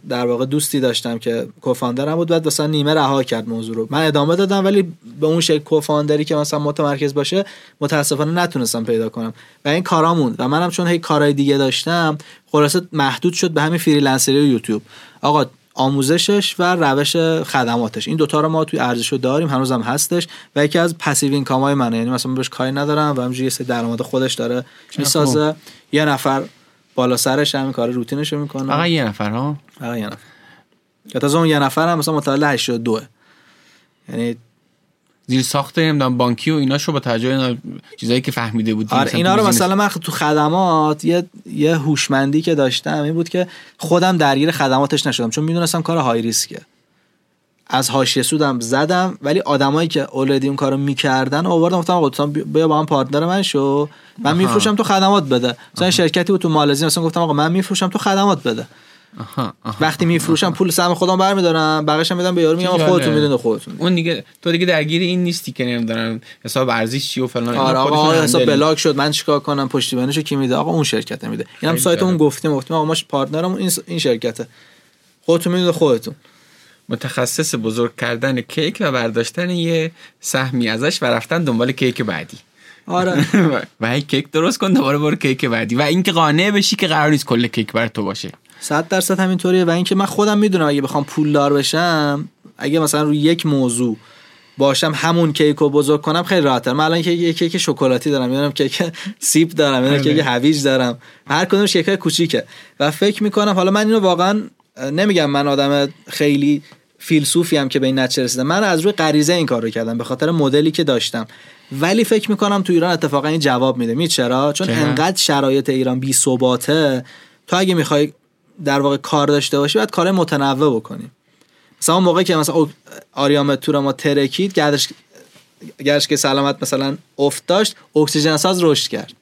Speaker 2: در واقع دوستی داشتم که co-founder م بود بعد مثلا نیمه رها کرد موضوع رو. من ادامه دادم ولی به اون شکل co-founder ی که مثلا متمرکز باشه متاسفانه نتونستم پیدا کنم. و این کارا موند و منم چون هی کارهای دیگه داشتم خلاصه محدود شد به همین freelancer ی و یوتیوب. آقا آموزشش و روش خدماتش. این دوتا رو ما توی ارزشو داریم هنوزم هستش و یکی از passive income های منه. یعنی مثلا بهش کاری ندارم و همینجوری یه سری درآمد خودش داره می‌سازه. یه نفر بالا سرش همین کار روتینش رو می‌کنه.
Speaker 1: فقط یه نفر ها؟
Speaker 2: فقط یه نفر. تازه اون یه نفر هم مثلا متولد 82 یعنی
Speaker 1: زیر ساخت نمی‌دونم بانکی و ایناشو با توجه چیزایی که فهمیده بود
Speaker 2: آره اینا رو مثلا من تو خدمات یه یه هوشمندی که داشتم این بود که خودم درگیر خدماتش نشدم چون می‌دونستم کار های ریسکه. از حاشیه سودم زدم ولی آدمایی که اولدی اون کارو می‌کردن آوردم گفتم آقا بیا با هم پارتنر من شو. من میفروشم تو خدمات بده. مثلا شرکتی بود تو مالزی مثلا گفتم آقا من میفروشم تو خدمات بده. آها، وقتی میفروشم پول سهم خودم برمیدارم بقیه‌ش میدم به یارو میگم خودتون می‌دونید خودتون
Speaker 1: اون دیگه تو دیگه درگیر این نیستی که نمی‌دونم حساب ارزش چی و فلان
Speaker 2: آره آقا حساب block شد من چیکار کنم پشتیبانیشو کی میده؟ آقا اون شرکت میده. اینم سایت اون گفتیم گفتیم آقا ما partner مون این این شرکته. خودتون می‌دونید خودتون.
Speaker 1: متخصص بزرگ کردن کیک و برداشتن یه سهمی ازش و رفتن دنبال کیک بعدی.
Speaker 2: آره.
Speaker 1: و کیک درست کن دوباره برو کیک بعدی. و اینکه قانع بشی که قرار نیست کل کیک برا تو باشه.
Speaker 2: صد درصد همینطوریه و اینکه من خودم می‌دونم اگه بخوام پولدار بشم اگه مثلا روی یک موضوع باشم همون کیک رو بزرگ کنم خیلی راحت‌تر. من الان یک کیک شکلاتی دارم می‌دونم کیک سیب دارم می‌دونم کیک هویج دارم. هر کدوم کیک کوچیکه. و فکر می‌کنم حالا من اینو واقعا نمیگم من آدم خیلی فیلسوفی هم که به این نتیجه رسیدم. من از روی غریزه این کار رو کردم به خاطر مدلی که داشتم. ولی فکر می‌کنم تو ایران اتفاقا این جواب میده. می چرا؟ چون انقدر شرایط ایران بی ثباته. تو اگه می‌خوای در واقع کار داشته باشی باید کار متنوع بکنی. مثلا اون موقعی که مثلا آریام تور ما ترکید گردش گردش که سلامت مثلا افت داشت اکسیژن ساز رشد کرد.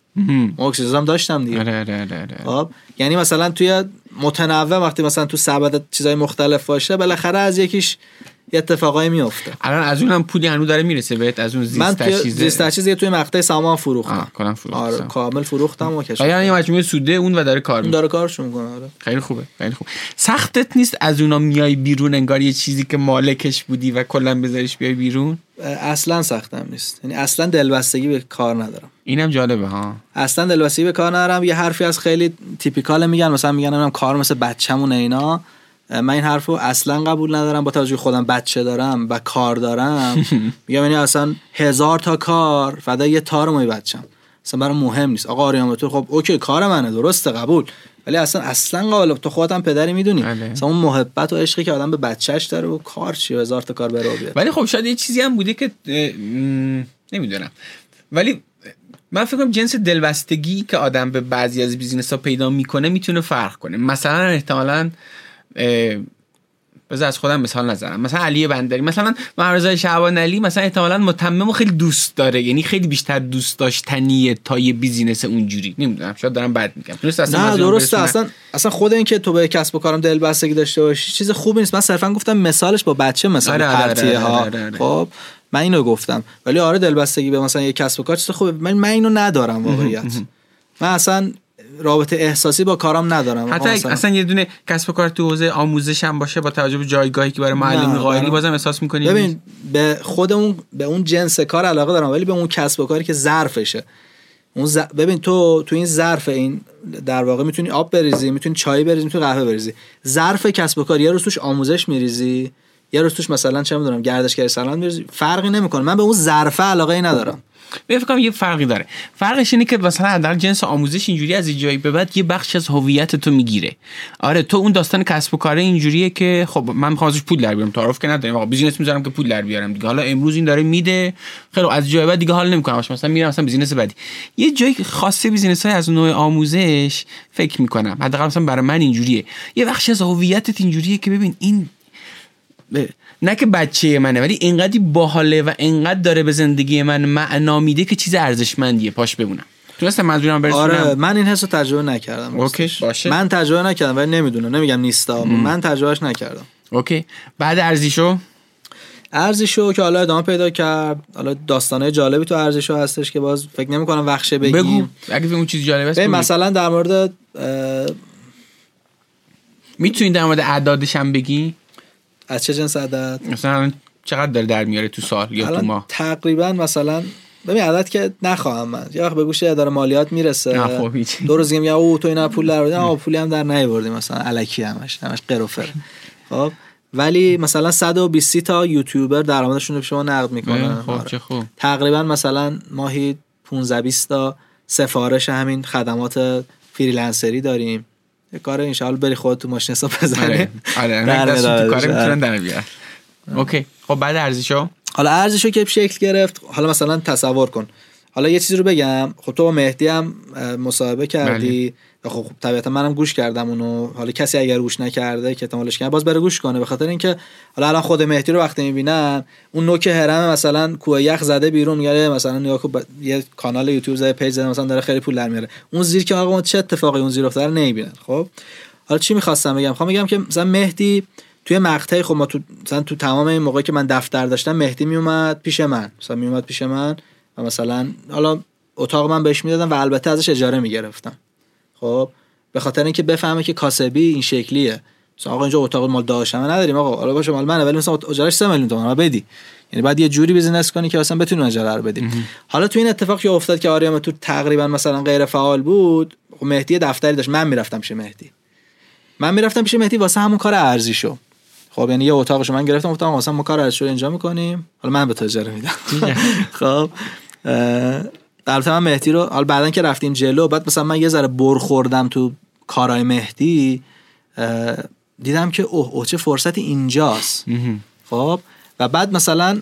Speaker 2: اکسیژن هم داشتم دیگه.
Speaker 1: آره، آره، آره،
Speaker 2: خب یعنی مثلا توی متنوع وقتی مثلا تو سبد چیزای مختلف باشه بالاخره از یکیش یه اتفاقایی میفته
Speaker 1: الان از اونم پولی هنوز داره می‌رسه بهت از اون زیست من
Speaker 2: توی زیست تجهیز توی مقطع سامان فروختم.
Speaker 1: کلا فروختم.
Speaker 2: آره کامل فروختم و کشم
Speaker 1: یعنی مجموعه سوده اون و داره کار
Speaker 2: اون داره کارش می‌کنه آره.
Speaker 1: خیلی خوبه خیلی خوب. سختت نیست از اونا میای بیرون انگار یه چیزی که مالکش بودی و کلا بذاریش بیای بیرون؟
Speaker 2: اصلا سختم نیست. یعنی اصلا دلبستگی به کار ندارم.
Speaker 1: اینم جالبه ها.
Speaker 2: اصلا دلبستگی به کار ندارم. یه حرفی از خیلی تیپیکال میگن مثلا میگن کار مثل بچه‌مون اینا. من این حرفو اصلا قبول ندارم با توجه خودم بچه دارم و کار دارم. میگم یعنی اصلا هزار تا کار فدا یه تار مای بچم اصلا برای مهم نیست. آقا آریام تو خب اوکی کار منه درسته قبول. ولی اصلا اصلا قابل تو خودت پدری می‌دونی.
Speaker 1: بله.
Speaker 2: مثلا اون محبت و عشقی که آدم به بچهش داره و کار چی هزار تا کار بره بیاد.
Speaker 1: ولی خب شاید یه چیزی هم بوده که نمی‌دونم. ولی من فکر کنم جنس دلبستگی که آدم به بعضی از business ها پیدا می‌کنه می‌تونه فرق کنه. مثلا احتمالاً بذار از خودم مثال نظرم مثلا علی بندری. مثلا محمدرضا شعبانعلی مثلا احتمالا متمم و خیلی دوست داره. یعنی خیلی بیشتر دوست داشتنیه تا یه business اونجوری. نمی‌دونم. شاید دارم بد میگم.
Speaker 2: درست اصلا نه درسته. اصلا اصلا خود این که تو به کسب و کارم دل بستگی داشته باشی چیز خوبی نیست. من صرفا گفتم مثالش با بچه مثال آره آره ها. آره، آره، خب من اینو گفتم. ولی آره دلبستگی به مثلا یه کسب و کار چیز خوبه. من من اینو ندارم واقعیت. من اصلا رابطه احساسی با کارم ندارم.
Speaker 1: حتی اصلا, اصلا یه دونه کسب و کار تو حوزه آموزش هم باشه با توجه به جایگاهی که برای معلم قائلی بازم احساس می‌کنی؟
Speaker 2: ببین به خود اون به اون جنس کار علاقه دارم ولی به اون کسب و کاری که ظرفشه. اون ببین تو تو این ظرف این در واقع می‌تونی آب بریزی می‌تونی چای بریزی می‌تونی قهوه بریزی. ظرف کسب و کار یه روز توش آموزش میریزی یه روز توش مثلا چه می‌دونم گردشگری سلام میریزی فرقی نمی‌کنه. من به اون ظرفه علاقه ای ندارم.
Speaker 1: فکر کنم یه فرقی داره. فرقش اینه که مثلا در جنس آموزش اینجوری از این جایی به بعد یه بخش از هویت تو می‌گیره. آره تو اون داستان کسب و کاره اینجوریه که خب من می‌خوام ازش پول در بیارم تعارف که ندارم. آقا بیزینس می‌ذارم که پول در بیارم دیگه. حالا امروز این داره میده. خیلی از جای بعد دیگه حال نمی‌کنم. مثلا میرم مثلا business بعدی. یه جای خاصه business های از نوع آموزش فکر می‌کنم. حداقل مثلا برای من اینجوریه. یه بخش از هویتت اینجوریه که ببین این نه که بچه منه ولی اینقدی باحاله و اینقدر داره به زندگی من معنا میده که چیز ارزشمندیه. پاش بمونم تونستم منظورم برسونم؟
Speaker 2: آره من این حسو تجربه نکردم.
Speaker 1: اوکی باشه.
Speaker 2: من تجربه نکردم ولی نمی‌دونم. نمیگم نیستا. من تجربهش نکردم.
Speaker 1: اوکی. بعد ارزیشو
Speaker 2: ارزشو که حالا ادامه پیدا کرد. حالا داستانه جالبی تو ارزشو هستش که باز فکر نمی کنم وقشه بگیم.
Speaker 1: بگو. اگه اون چیز جالب است
Speaker 2: مثلا در مورد
Speaker 1: می‌تونی در مورد اعدادش هم بگی؟
Speaker 2: از چه جنس عدد
Speaker 1: مثلا چقدر داره در میاره تو سال یا تو ماه؟
Speaker 2: تقریبا مثلا ببین عدد که نخواهم من. یه وقت به گوش اداره مالیات می‌رسه.
Speaker 1: خب
Speaker 2: دو روز میگم او تو اینا پول در آوردی. آ پولی هم در نیاوردی مثلا. الکی همش همش قروفر. خب ولی مثلا 120 تا یوتیوبر درآمدشون رو شما نقد می‌کنن.
Speaker 1: خب چه خوب.
Speaker 2: تقریبا مثلا ماهی 15 20 تا سفارش همین خدمات freelancer ی داریم. یه کار ان بری خودت تو ماشین حساب بزنی.
Speaker 1: آره آره کار می‌تونن در بیار اوکی خب بعد ارزشو
Speaker 2: حالا ارزشو که شکل گرفت حالا مثلا تصور کن. حالا یه چیزی رو بگم خب تو با مهدی هم مصاحبه کردی. و خب طبیعتا منم گوش کردم اونو. حالا کسی اگر گوش نکرده که احتمالش کنه باز بره گوش کنه. به خاطر اینکه حالا الان خود مهدی رو وقتی می‌بینم اون نوک هرم مثلا کوه یخ زده بیرون میگه مثلا نگاه کن یه کانال یوتیوب زده پیج زده مثلا داره خیلی پول در میاره. اون زیر که آقا چه اتفاقی اون زیر افتاده نمی‌بینن خب؟ حالا چی می‌خواستم بگم؟ خب میگم که مثلا مهدی توی مقطعی خب ما تو مثلا تو تمام این موقعی که من دفتر داشتم مهدی میومد پیش من. مثلا میومد پیش من و مثلا حالا اتاق من بهش می‌دادم و البته ازش اجاره می‌گرفتم خب به خاطر اینکه بفهمه که کاسبی این شکلیه. مثلا آقا اینجا اتاق مال داشتم نداریم آقا. حالا باشه مال منه ولی مثلا اجارش 3 میلیون تومن بدی. یعنی بعد یه جوری بیزینس کنی که اصلا بتونی اجاره رو بدی. حالا تو این اتفاق که افتاد که آریام تو تقریبا مثلا غیر فعال بود خب مهدی دفتری داشت. من می‌رفتم پیش مهدی. من می‌رفتم پیش مهدی واسه همون کار ارزی شو خب یعنی یه اتاقشو من گرفتم گفتم واسه ما کار ارزی اینجا می‌کنیم. حالا من به تو اجاره میدم. خب البته من مهدی رو حالا بعدا که رفتیم جلو بعد مثلا من یه ذره بر خوردم تو کارهای مهدی دیدم که اوه اوه چه فرصتی اینجاست. خب؟ و بعد مثلا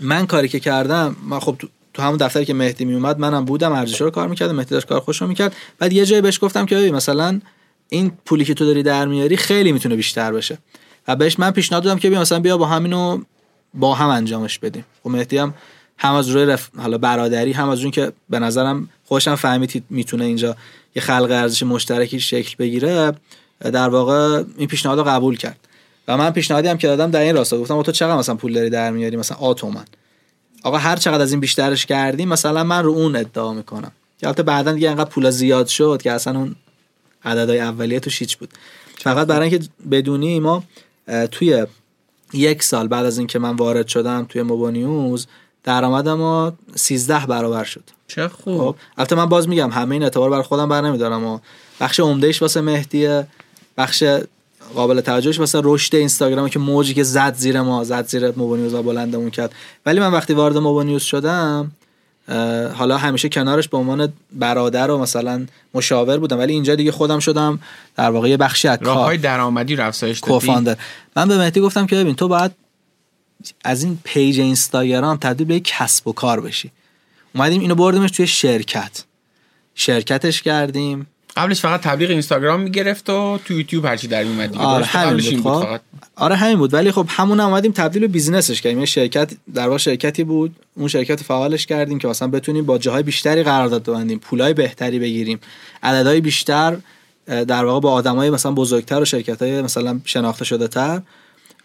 Speaker 2: من کاری که کردم من خب تو همون دفتری که مهدی می اومد منم بودم ارزش رو کار می‌کردم مهدی داشت کار خوش رو می‌کرد. بعد یه جایی بهش گفتم که مثلا این پولی که تو داری در میاری خیلی می‌تونه بیشتر بشه. و بهش من پیشنهاد دادم که بیا مثلا بیا با همینو با هم انجامش بدیم. خب مهدی هم هم از روی رف... حالا برادری هم از اون که به نظرم خوشم فهمید می‌تونه اینجا یه خلق ارزش مشترکی شکل بگیره در واقع این پیشنهاد رو قبول کرد. و من پیشنهادی هم که دادم در این راستا گفتم تو چقدر مثلا پول داری در میاری؟ مثلا آتومن. آقا هر چقدر از این بیشترش کردیم مثلا من رو اون ادعا می‌کنم. که البته بعدا دیگه انقدر پول زیاد شد که اصلا اون عددهای اولیه توش هیچ بود. فقط برای اینکه بدونی ما توی یک سال بعد از اینکه من وارد شدم توی موبانیوز درآمدم ما 13 برابر شد.
Speaker 1: چه خوب. خب
Speaker 2: البته من باز میگم همه این اعتبار برای خودم بر نمیدارم و بخش عمدهش واسه مهدیه بخش قابل توجهش واسه رشد اینستاگرام که موجی که زد زیر ما زد زیر موبانیوز و بلندمون کرد. ولی من وقتی وارد موبانیوز شدم حالا همیشه کنارش به عنوان برادر و مثلا مشاور بودم ولی اینجا دیگه خودم شدم در واقع یه بخشی از
Speaker 1: راههای درآمدی رو افزایش
Speaker 2: من به مهدی گفتم که ببین تو باید از این page اینستاگرام تبدیل به کسب و کار بشی. اومدیم اینو بردیمش توی شرکت. شرکتش کردیم.
Speaker 1: قبلش فقط تبلیغ اینستاگرام می‌گرفت و تو یوتیوب هرچی در میومد
Speaker 2: آره همین بود, بود خب. آره همین بود. ولی خب همون اومدیم تبدیل به business ش کردیم. یه شرکت در واقع شرکتی بود. اون شرکت فعالش کردیم که مثلا بتونیم با جاهای بیشتری قرارداد ببندیم پولای بهتری بگیریم عددهای بیشتر در واقع با آدمای مثلا بزرگتر و شرکت های مثلا شناخته شده تر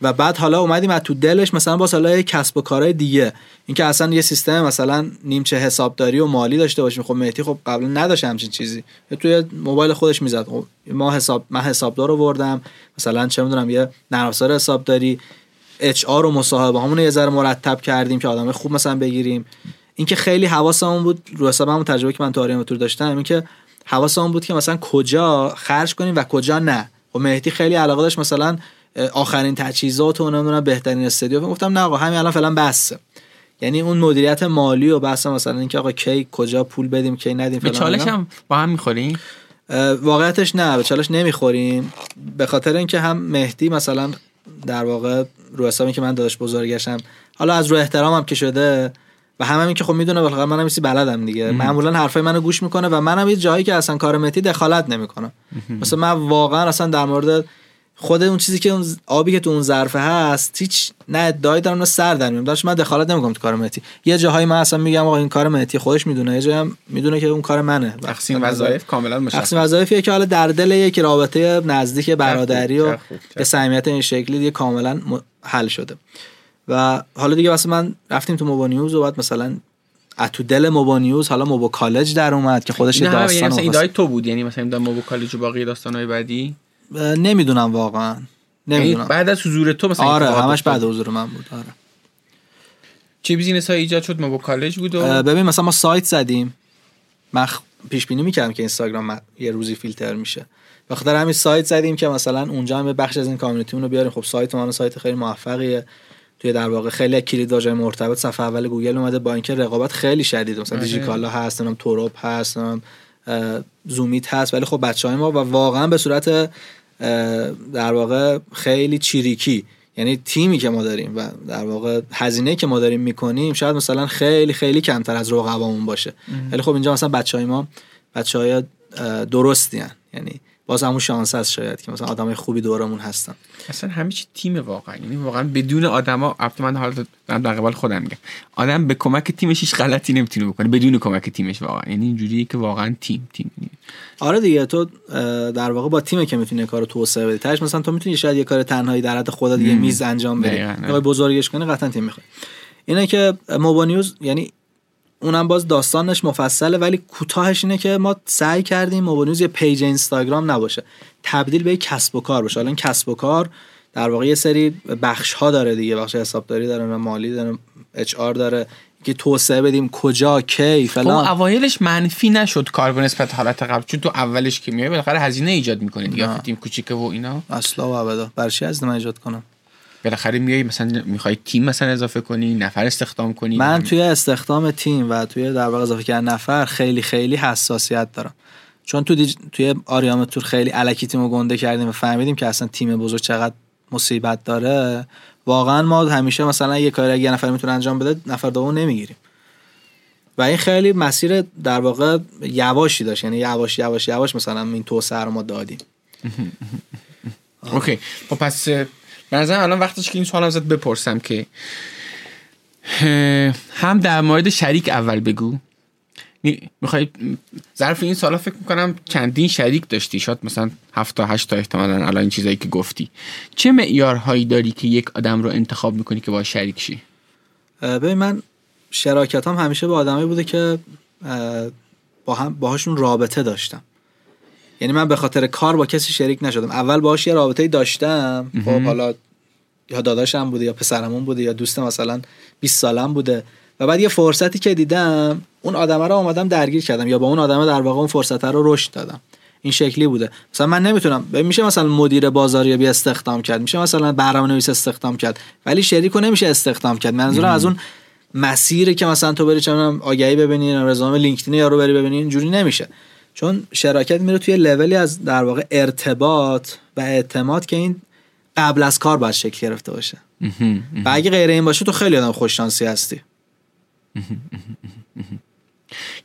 Speaker 2: و بعد حالا اومدیم از تو دلش مثلا با سالای کسب و کارهای دیگه. اینکه اصلا یه سیستم مثلا نیمچه حسابداری و مالی داشته باشیم. خب مهدی خب قبلا نداشت همچین چیزی. توی موبایل خودش می‌زد. خب ما حساب من حسابدار آوردم مثلا چه می‌دونم یه نرم افزار حسابداری. اچ آر و مصاحبه همون یه ذره مرتب کردیم که آدم خوب مثلا بگیریم. اینکه خیلی حواسمون بود رو حساب همون تجربه که من تو آریام تور داشتم اینکه حواسمون بود که مثلا کجا خرج کنیم و کجا نه. خب مهدی خیلی علاقه داشت مثلا آخرین تجهیزات و نمی‌دونم بهترین استودیو گفتم نه آقا همین الان فعلا بسه یعنی اون مدیریت مالی و بحث مثلا اینکه آقا کی کجا پول بدیم کی ندیم
Speaker 1: به چالش هم با هم می‌خوریم؟
Speaker 2: واقعیتش نه به چالش نمی‌خوریم. به خاطر اینکه هم مهدی مثلا در واقع رو حسابی که من داداش بزرگشم حالا از رو احترامم که شده و همه این که خب می‌دونه بالاخره منم میسی بلدم دیگه. معمولا حرفای منو گوش می‌کنه و منم یه جایی که اصلا کار مهدی دخالت نمی‌کنم مثلا من واقعا اصلا در مورد خود اون چیزی که اون آبی که تو اون ظرفه هست هیچ نه ادعایی دارم نه سر در داشت من دخالت نمی‌کنم تو کار مهدی. یه جاهایی من اصلا میگم آقا این کار مهدی خودش می‌دونه یه جایی می‌دونه که اون کار منه.
Speaker 1: تقسیم وظایف کاملا مشخص.
Speaker 2: تقسیم وظایفیه که حالا در دل یک رابطه نزدیک برادری و به صمیمیت این شکلی دیگه کاملا حل شده. و حالا دیگه واسه من رفتیم تو موبا نیوز و بعد مثلا تو دل موبا نیوز حالا موبا کالج در اومد که خودش داستان
Speaker 1: یعنی مثلا ایدای تو بود. یعنی مثلا موبا کالج و باقی داستانهای بعدی؟
Speaker 2: نمی‌دونم واقعا. نمی‌دونم. یعنی
Speaker 1: بعد از حضور تو مثلا
Speaker 2: آره همش بعد از حضور من بود آره.
Speaker 1: چه business های ایجاد شد؟ ما با کالج بود و...
Speaker 2: ببین مثلا ما سایت زدیم. من پیش بینی می‌کردم که اینستاگرام یه روزی فیلتر میشه. بخاطر همین سایت زدیم که مثلا اونجا هم بخش از این community رو بیاریم. خب سایت ما سایت خیلی موفقیه. توی در واقع خیلی کلید واژه مرتبط صفحه اول گوگل اومده با اینکه رقابت خیلی شدید. مثلا آره. دیجیکالا هست نمی‌دونم ترب هست زومیت هست. ولی خب بچه های ما و واقعا به صورت در واقع خیلی چیریکی. یعنی تیمی که ما داریم و در واقع هزینه که ما داریم می‌کنیم شاید مثلا خیلی خیلی کمتر از رقبامون باشه. ولی خب اینجا مثلا بچه های ما بچه های درستی هن. یعنی باز همون شانس هست شاید که مثلا آدمای خوبی دورمون هستن.
Speaker 1: اصلا همه چی تیم واقعا. یعنی واقعا بدون آدما البته من حالا در قبال خودم میگم. آدم به کمک تیمش هیچ غلطی نمی‌تونه بکنه بدون کمک تیمش واقعا. یعنی اینجوریه که واقعا تیم تیم
Speaker 2: آره دیگه تو در واقع با تیمه که می‌تونی کارو توسعه بدی. تهش مثلا تو می‌تونی شاید یه کار تنهایی در حد خودت یه میز انجام بدی. آره. بزرگش کنی قطعا تیم می‌خواد اینه که موبونیوز یعنی اونم باز داستانش مفصله ولی کوتاهش اینه که ما سعی کردیم موبونیوز یه page اینستاگرام نباشه. تبدیل به کسب و کار باشه. حالا این کسب و کار در واقع یه سری بخش ها داره دیگه. بخش حسابداری داره مالی داره HR داره. که توسعه بدیم کجا کی فلان.
Speaker 1: خب اوایلش منفی نشد کار به نسبت حالت قبل چون تو اولش که میای بالاخره هزینه ایجاد می‌کنید دیگه تیم کوچیکه و اینا.
Speaker 2: اصلا و ابدا. برای چی از ایجاد کنم؟
Speaker 1: بالاخره میای مثلا می‌خوای تیم مثلا اضافه کنی نفر استخدام کنی.
Speaker 2: من توی استخدام تیم و توی در واقع اضافه کردن نفر خیلی خیلی حساسیت دارم. چون تو دیج... توی آریام تور خیلی الکی تیمو گنده کردیم و فهمیدیم که اصلا تیم بزرگ چقدر مصیبت داره. واقعا ما همیشه مثلا یه کاری اگه یه نفر می‌تونه انجام بده نفر دوم نمی‌گیریم. و این خیلی مسیر در واقع یواشی داشت. یعنی یواش یواش یواش مثلا این توسعه رو ما دادیم.
Speaker 1: اوکی. خب پس به نظر الان وقتش که این سوال ازت بپرسم که هم در مورد شریک اول بگو. می‌خوای ظرف این سالا فکر می‌کنم چندین شریک داشتی. شاید مثلا هفت تا هشت تا احتمالا الان این چیزایی که گفتی. چه معیارهایی داری که یک آدم رو انتخاب می‌کنی که با شریک شی؟
Speaker 2: ببین من شراکت هم همیشه با آدمایی بوده که با هم باهاشون رابطه داشتم. یعنی من به خاطر کار با کسی شریک نشدم. اول باهاش یه رابطه داشتم. خب حالا یا داداشم بوده یا پسرمون بوده یا دوست مثلا 20 سالم بوده. و بعد یه فرصتی که دیدم اون آدمه رو اومدم درگیر کردم یا با اون آدمه در واقع اون فرصت رو رشد دادم. این شکلی بوده. مثلا من نمی‌تونم میشه مثلا مدیر بازاریابی استخدام کرد میشه مثلا برنامه نویس استخدام کرد ولی شریک رو نمیشه استخدام کرد. منظورم از اون مسیری که مثلا تو بری چون آگهی ببینی رزومه لینکدین یارو بری ببینی اینجوری نمیشه. چون شراکت میره توی لولی از در واقع ارتباط و اعتماد که این قبل از کار باید شکل گرفته باشه. و اگه غیر این باشه تو خیلی آدم خوششانسی هستی.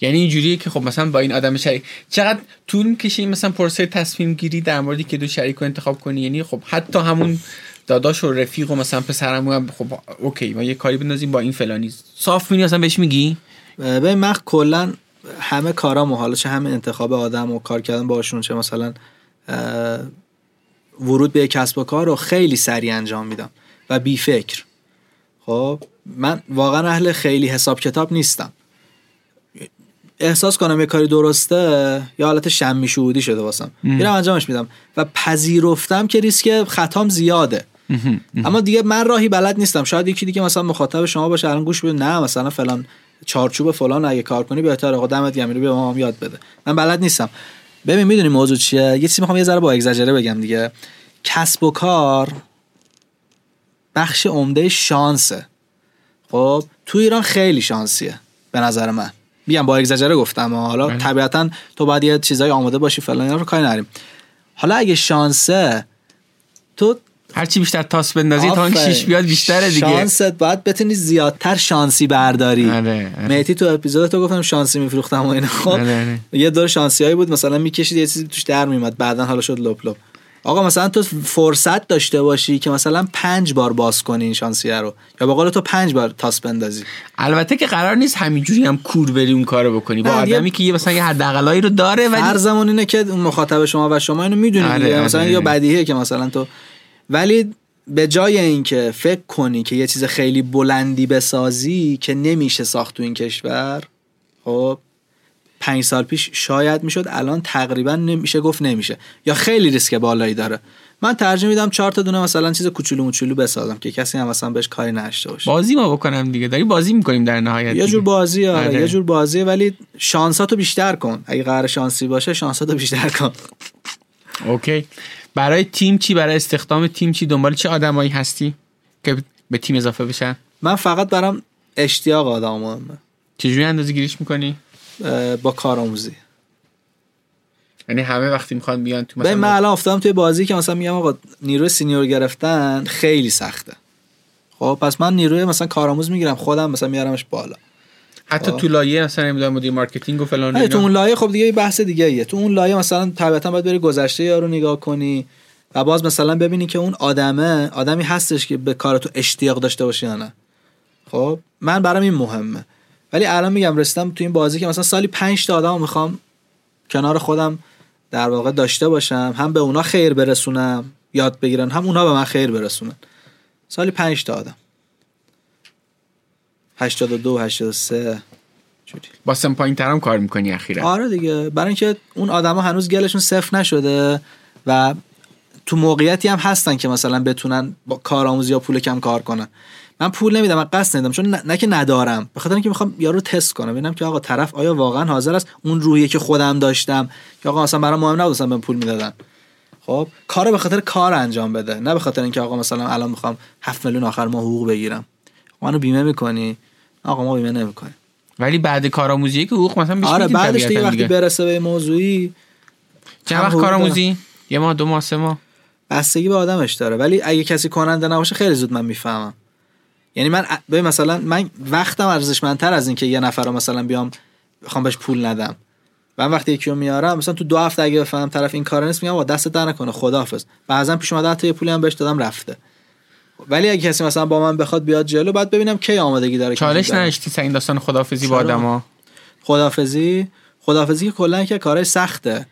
Speaker 1: یعنی اینجوریه که خب مثلا با این آدم شریک چقدر طول می‌کشه مثلا پروسه تصمیم گیری در موردی که دو شریک رو انتخاب کنی؟ یعنی خب حتی همون داداش و رفیق و مثلا پسرمو هم خب اوکی ما یه کاری بندازیم با این فلانی. صاف می‌نی اصلا بهش میگی؟
Speaker 2: به من کلا همه کارا حالا چه همین انتخاب آدم و کار کردن باشون چه مثلا ورود به کسب و کار رو خیلی سریع انجام میدم و بی فکر. خب من واقعا اهل خیلی حساب کتاب نیستم. احساس کنم یه کاری درسته یا حالت شمی شهودی شده واسم. میرم انجامش میدم. و پذیرفتم که ریسک خطام زیاده. اما دیگه من راهی بلد نیستم. شاید یکی دیگه مثلا مخاطب شما باشه الان گوش بده نه مثلا فلان چارچوب فلان اگه کار کنی بهتره. آقا دمت گرم به ما هم یاد بده. من بلد نیستم. ببین می‌دونی موضوع چیه؟ یه چیزی می‌خوام یه ذره با اگزاجره بگم دیگه. کسب و کار بخش عمده شانسه. خب تو ایران خیلی شانسیه به نظر من. بیام با اگزاجره گفتم حالا
Speaker 1: بله.
Speaker 2: طبیعتا تو باید یه چیزای آماده باشی فلان اینا رو کاری نریم حالا اگه شانسه تو
Speaker 1: هرچی بیشتر تاس بندازی تا اون بیاد بیشتره دیگه.
Speaker 2: شانست باید بتونی زیادتر شانسی برداری.
Speaker 1: آره، آره.
Speaker 2: تو اپیزود تو گفتم شانسی میفروختم و اینا. خب
Speaker 1: آره، آره.
Speaker 2: یه دور شانسی هایی بود. مثلا می‌کشید یه چیزی توش در میومد بعدا حالا شد لپ لپ. آقا مثلا تو فرصت داشته باشی که مثلا پنج بار باز کنی این شانسیه رو. یا به قول تو پنج بار تاس بندازی.
Speaker 1: البته که قرار نیست همینجوری هم کور بری اون کارو بکنی. با آدمی که یه مثلا یه حداقلایی رو داره ولی
Speaker 2: فرضمون اینه که اون مخاطب شما و شما اینو می‌دونید. مثلا یا بدیهیه که مثلا تو ولی به جای اینکه فکر کنی که یه چیز خیلی بلندی بسازی که نمیشه ساخت تو این کشور خب پنج سال پیش شاید می‌شد الان تقریبا نمیشه گفت نمیشه. یا خیلی ریسک بالایی داره. من ترجیح میدم چهار تا دونه مثلا چیز کوچولو موچولو بسازم که کسی هم مثلا بهش کاری نشته باشه.
Speaker 1: بازیمو بکنم دیگه. داری بازی می‌کنیم در نهایت
Speaker 2: یه. جور بازی آره
Speaker 1: آره.
Speaker 2: یه جور بازیه ولی شانساتو بیشتر کن. اگه قرار شانسی باشه شانساتو بیشتر کن.
Speaker 1: okay. برای تیم چی؟ برای استخدام تیم چی؟ دنبال چه آدمایی هستی که به تیم اضافه بشن؟
Speaker 2: من فقط برام اشتیاق آدم مهمه.
Speaker 1: چجوری اندازه گیریش می‌کنی؟
Speaker 2: با کارآموزی
Speaker 1: یعنی همه وقتی می‌خوان بیان تو
Speaker 2: ببین من
Speaker 1: مثلا
Speaker 2: الان افتادم توی بازی که مثلا میگم آقا نیروی senior گرفتن خیلی سخته. خب پس من نیروی مثلا کارآموز می‌گیرم خودم مثلا میارمش بالا.
Speaker 1: حتی
Speaker 2: آه.
Speaker 1: تو لایه مثلا نمی‌دونم مدیر marketing و فلان
Speaker 2: نه تو. اون لایه خب دیگه بحث دیگه ایه. تو اون لایه مثلا طبیعتا باید بری گذشته یارو نگاه کنی و باز مثلا ببینی که اون آدمه آدمی هستش که به کار تو اشتیاق داشته باشه یا نه. خب من برام این مهمه. ولی الان میگم رسیدم تو این بازی که مثلا سالی 5 تا آدم می‌خوام کنار خودم در واقع داشته باشم هم به اونا خیر برسونم یاد بگیرن هم اونا به من خیر برسونن. سالی 5 تا آدم. 82 83 جوری.
Speaker 1: با سم پایین ترم کار می‌کنی اخیرا.
Speaker 2: آره دیگه. برای اینکه اون آدما هنوز گلشون صفر نشده و تو موقعیتی هم هستن که مثلا بتونن با کارآموزی یا پول کم کار کنن. من پول نمیدم من قصد نمیدم چون نه, نه که ندارم. به خاطر اینکه می‌خوام یارو تست کنم ببینم که آقا طرف آیا واقعا حاضر است اون روحیه که خودم داشتم؟ که آقا مثلا برام مهم نبود بهم پول می‌دادن. خب کارو به خاطر کار انجام بده. نه به خاطر اینکه آقا مثلا الان می‌خوام 7 میلیون آخر ماه حقوق بگیرم. منو بیمه می‌کنی. آقا ما بیمه نمی‌کنیم.
Speaker 1: ولی بعد کارآموزی که حقوق مثلا بهش
Speaker 2: آره بعدش دیگه
Speaker 1: طبیعتاً
Speaker 2: وقتی برسه به موضوعی
Speaker 1: چند
Speaker 2: هم
Speaker 1: وقت کارآموزی؟ یه ماه دو ماه سه ماه؟
Speaker 2: بستگی به آدمش داره. ولی اگه کسی کننده نباشه خیلی زود من می‌فهمم. یعنی من ببین مثلا من وقتم ارزشمندتر از اینکه یه نفر رو مثلا بیام بخوام بهش پول ندم. من وقتی یکی رو میارم مثلا تو دو هفته اگه بفهمم طرف این کار نیست میگم آقا دست در نکنه خداحافظ. بعضا پیش اومده حتی یه پولی هم بهش دادم رفته. ولی اگه کسی مثلا با من بخواد بیاد جلو بعد ببینم کی آمادگی داره
Speaker 1: چالش. نداشتی سر این داستان خدافزی با؟ آدما؟
Speaker 2: خدافزی خدافزی که کلا که کارهای سخته.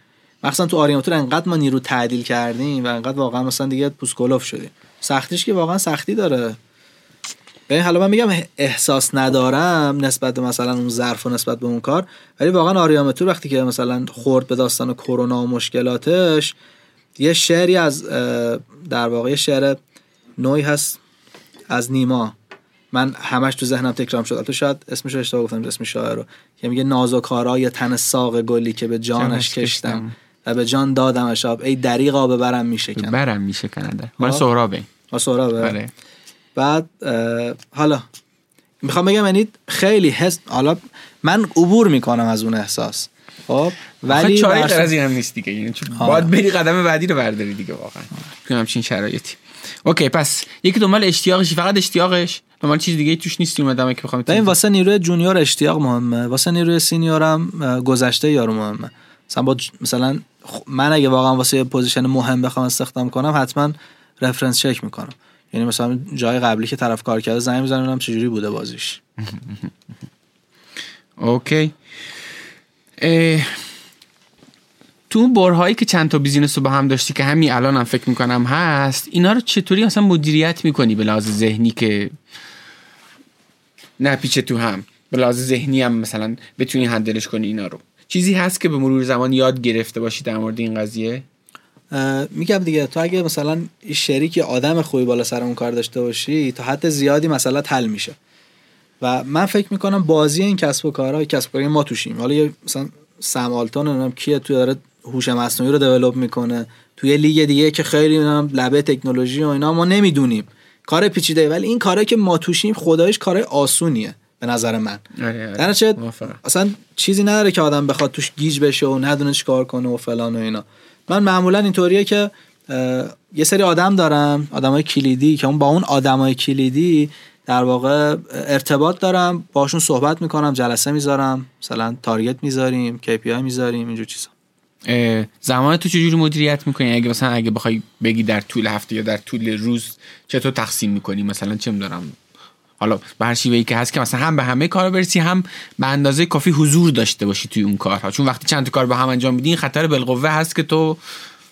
Speaker 2: مثلا تو آریامتور انقدر ما نیرو تعدیل کردیم و انقدر واقعا مثلا دیگه پوسکولوف شدیم. سختیش که واقعا سختی داره. ببین حالا من میگم احساس ندارم نسبت به مثلا اون ظرف و نسبت به اون کار ولی واقعا آریامتور وقتی که مثلا خورد به داستان کرونا و مشکلاتش یه شعری از در واقع شعر نوعی هست از نیما. من همش تو ذهنم تکرار شد تو شاید اسمش رو اشتباه گفتم اسم شاعر رو. که میگه نازوکارای تن ساق گلی که به جانش کشتم. و به جان دادم اشاب ای دریغا ببرم میشکن
Speaker 1: برم میشه کننده مال
Speaker 2: آه.
Speaker 1: سهرابه.
Speaker 2: ما سهرابه.
Speaker 1: آره
Speaker 2: بعد حالا می‌خوام بگم یعنی خیلی حس حالا من عبور می‌کنم از اون احساس. خب
Speaker 1: ولی چاره
Speaker 2: بر-
Speaker 1: غیر از این هم نیست دیگه. یعنی
Speaker 2: آه.
Speaker 1: باید بری قدم بعدی رو برداری دیگه واقعا. تو همچین شرایطی. اوکی پس یکی دنبال اشتیاقشی فقط اشتیاقش دنبال چیز دیگه توش نیستی اومدم که بخوام
Speaker 2: ببین واسه نیروی جونیور اشتیاق مهمه واسه نیروی سینیورم گذشته یارو مهمه مثلا با مثلا من اگه واقعا واسه یه position مهم بخوام استخدام کنم حتما reference چک می‌کنم یعنی مثلا جای قبلی که طرف کار کرده زنگ می‌زنم ببینم چجوری بوده بازیش
Speaker 1: okay تو اون برهه‌ای که چند تا business رو با هم داشتی که همین الان هم فکر می‌کنم هست اینا رو چطوری مثلا مدیریت می‌کنی به لحاظ ذهنی که نپیچه تو هم؟ به لحاظ ذهنی هم مثلا بتونی هندلش کنی اینا رو. چیزی هست که به مرور زمان یاد گرفته باشی در مورد این قضیه؟
Speaker 2: میگم دیگه تو اگه مثلا شریک آدم خوبی بالا سر اون کار داشته باشی تا حد زیادی مثلا حل میشه. و من فکر می‌کنم بازی این کسب و کارهای کسب و کارهای ما توشیم. حالا یه مثلا سم آلتون نمی‌دونم کیه تو داره هوش مصنوعی رو دیولپ می‌کنه. توی لیگ دیگه که خیلی لبه تکنولوژی و اینا ما نمی‌دونیم. کار پیچیده. ولی این کاری که ما توشیم خدایش کار آسونیه به نظر من.
Speaker 1: آره،
Speaker 2: در
Speaker 1: آره. موافقم.
Speaker 2: اصلا چیزی نداره که آدم بخواد توش گیج بشه و ندونه چیکار کنه و فلان و اینا. من معمولا اینطوریه که یه سری آدم دارم آدمای کلیدی که اون با اون آدمای کلیدی در واقع ارتباط دارم باشون صحبت می‌کنم جلسه می‌ذارم مثلا تارگت می‌ذاریم KPI می‌ذاریم اینجور چیزا.
Speaker 1: زمان تو چجوری مدیریت می‌کنی؟ اگه مثلا اگه بخوای بگی در طول هفته یا در طول روز چطور تقسیم می‌کنی؟ مثلا چه میدارم حالا به هر شیوهی که هست که مثلا هم به همه کارا برسی هم به اندازه کافی حضور داشته باشی توی اون کارها. چون وقتی چند تا کار با هم انجام میدی خطر بالقوه هست که تو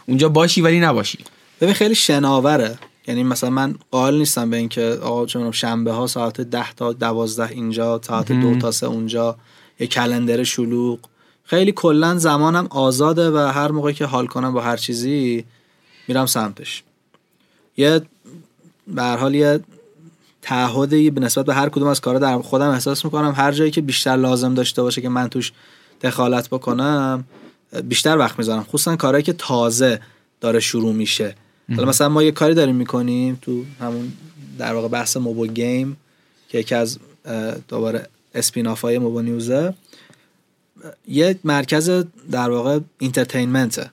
Speaker 1: اونجا باشی ولی نباشی.
Speaker 2: ببین خیلی شناوره. یعنی مثلا من قائل نیستم به اینکه آقا می‌دونم شنبه ها ساعت 10 تا 12 اینجا ساعت دو تا سه اونجا یه کلندر شلوغ. خیلی کلا زمانم آزاده و هر موقع که حال کنم با هر چیزی میرم سمتش. یه به هر حال یه تعهدی به نسبت به هر کدوم از کارا در خودم احساس می‌کنم. هر جایی که بیشتر لازم داشته باشه که من توش دخالت بکنم بیشتر وقت می‌ذارم. خصوصا کارهایی که تازه داره شروع میشه. حالا مثلا ما یه کاری داریم می‌کنیم تو همون در واقع بحث موبو گیم که یکی از دوباره اسپیناف های موبو نیوزه. یه مرکز در واقع اینترتینمنته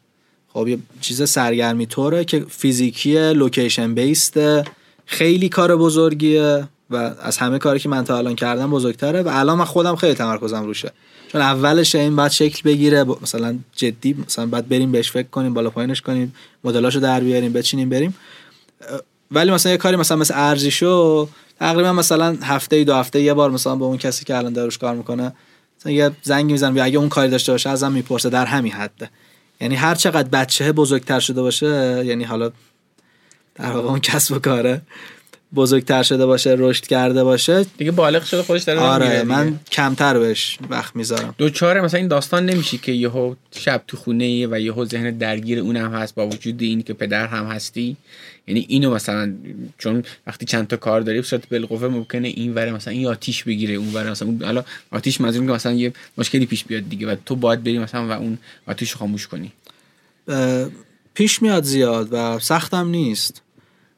Speaker 2: خب یه چیز سرگرمی طوره که فیزیکی لوکیشن بیسته خیلی کار بزرگیه و از همه کاری که من تا الان کردم بزرگتره و الان من خودم خیلی تمرکزم روشه. چون اولش این باید شکل بگیره مثلا جدی مثلا باید بریم بهش فکر کنیم بالا پایینش کنیم مدلاشو در بیاریم بچینیم بریم. ولی مثلا یه کاری مثلا مثل ارزشو تقریبا مثلا هفته دو هفته یه بار مثلا با اون کسی که الان داروش کار می‌کنه یه زنگی می‌زنم اگه اون کاری داشته باشه ازم می‌پرسه در همین حده یعنی هر چقدر بچه بزرگتر شده باشه یعنی حالا در واقع اون کسب و کاره. بزرگتر شده باشه رشد کرده باشه
Speaker 1: دیگه بالغ شده خودش داره
Speaker 2: آره. من کمتر بهش وقت می‌ذارم.
Speaker 1: دوچاره مثلا این داستان نمیشه که یهو شب تو خونه و یهو ذهن درگیر اونم هست با وجود این که پدر هم هستی. یعنی اینو مثلا چون وقتی چند تا کار داری به صورت بالقوه ممکنه این وره مثلا این آتیش بگیره اون وره مثلا حالا آتیش منظور که مثلا یه مشکلی پیش بیاد دیگه و تو باید بری مثلا و اون آتیش رو خاموش کنی.
Speaker 2: پیش میاد زیاد و سختم نیست.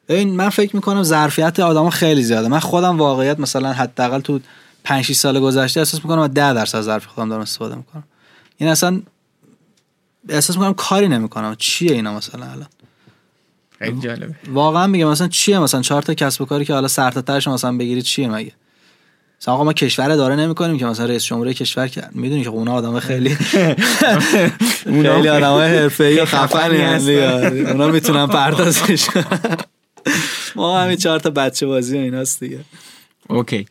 Speaker 2: ببین من فکر می‌کنم ظرفیت آدما خیلی زیاده. من خودم واقعیت مثلا حداقل تو 5 6 سال گذشته احساس می‌کنم از 10 درصد ظرف خودم دارم استفاده می‌کنم. این اصلا احساس می‌کنم کاری نمی‌کنم. چیه اینا مثلا الان؟
Speaker 1: خیلی جالبه.
Speaker 2: واقعا میگم مثلا چیه مثلا؟ چهار تا کسب و کاری که حالا سرتاترش مثلا بگیرید چیه مگه؟ مثلا آقا ما کشور اداره نمی‌کنیم که مثلا رئیس جمهوری کشور که می‌دونی که اونا آدم خیلی خیلی آدمای حرفه‌ای و خفنی هستن. اونا می‌تونن پردازش کنن. ما همین چهار تا بچه بازی و ایناست دیگه.
Speaker 1: اوکی.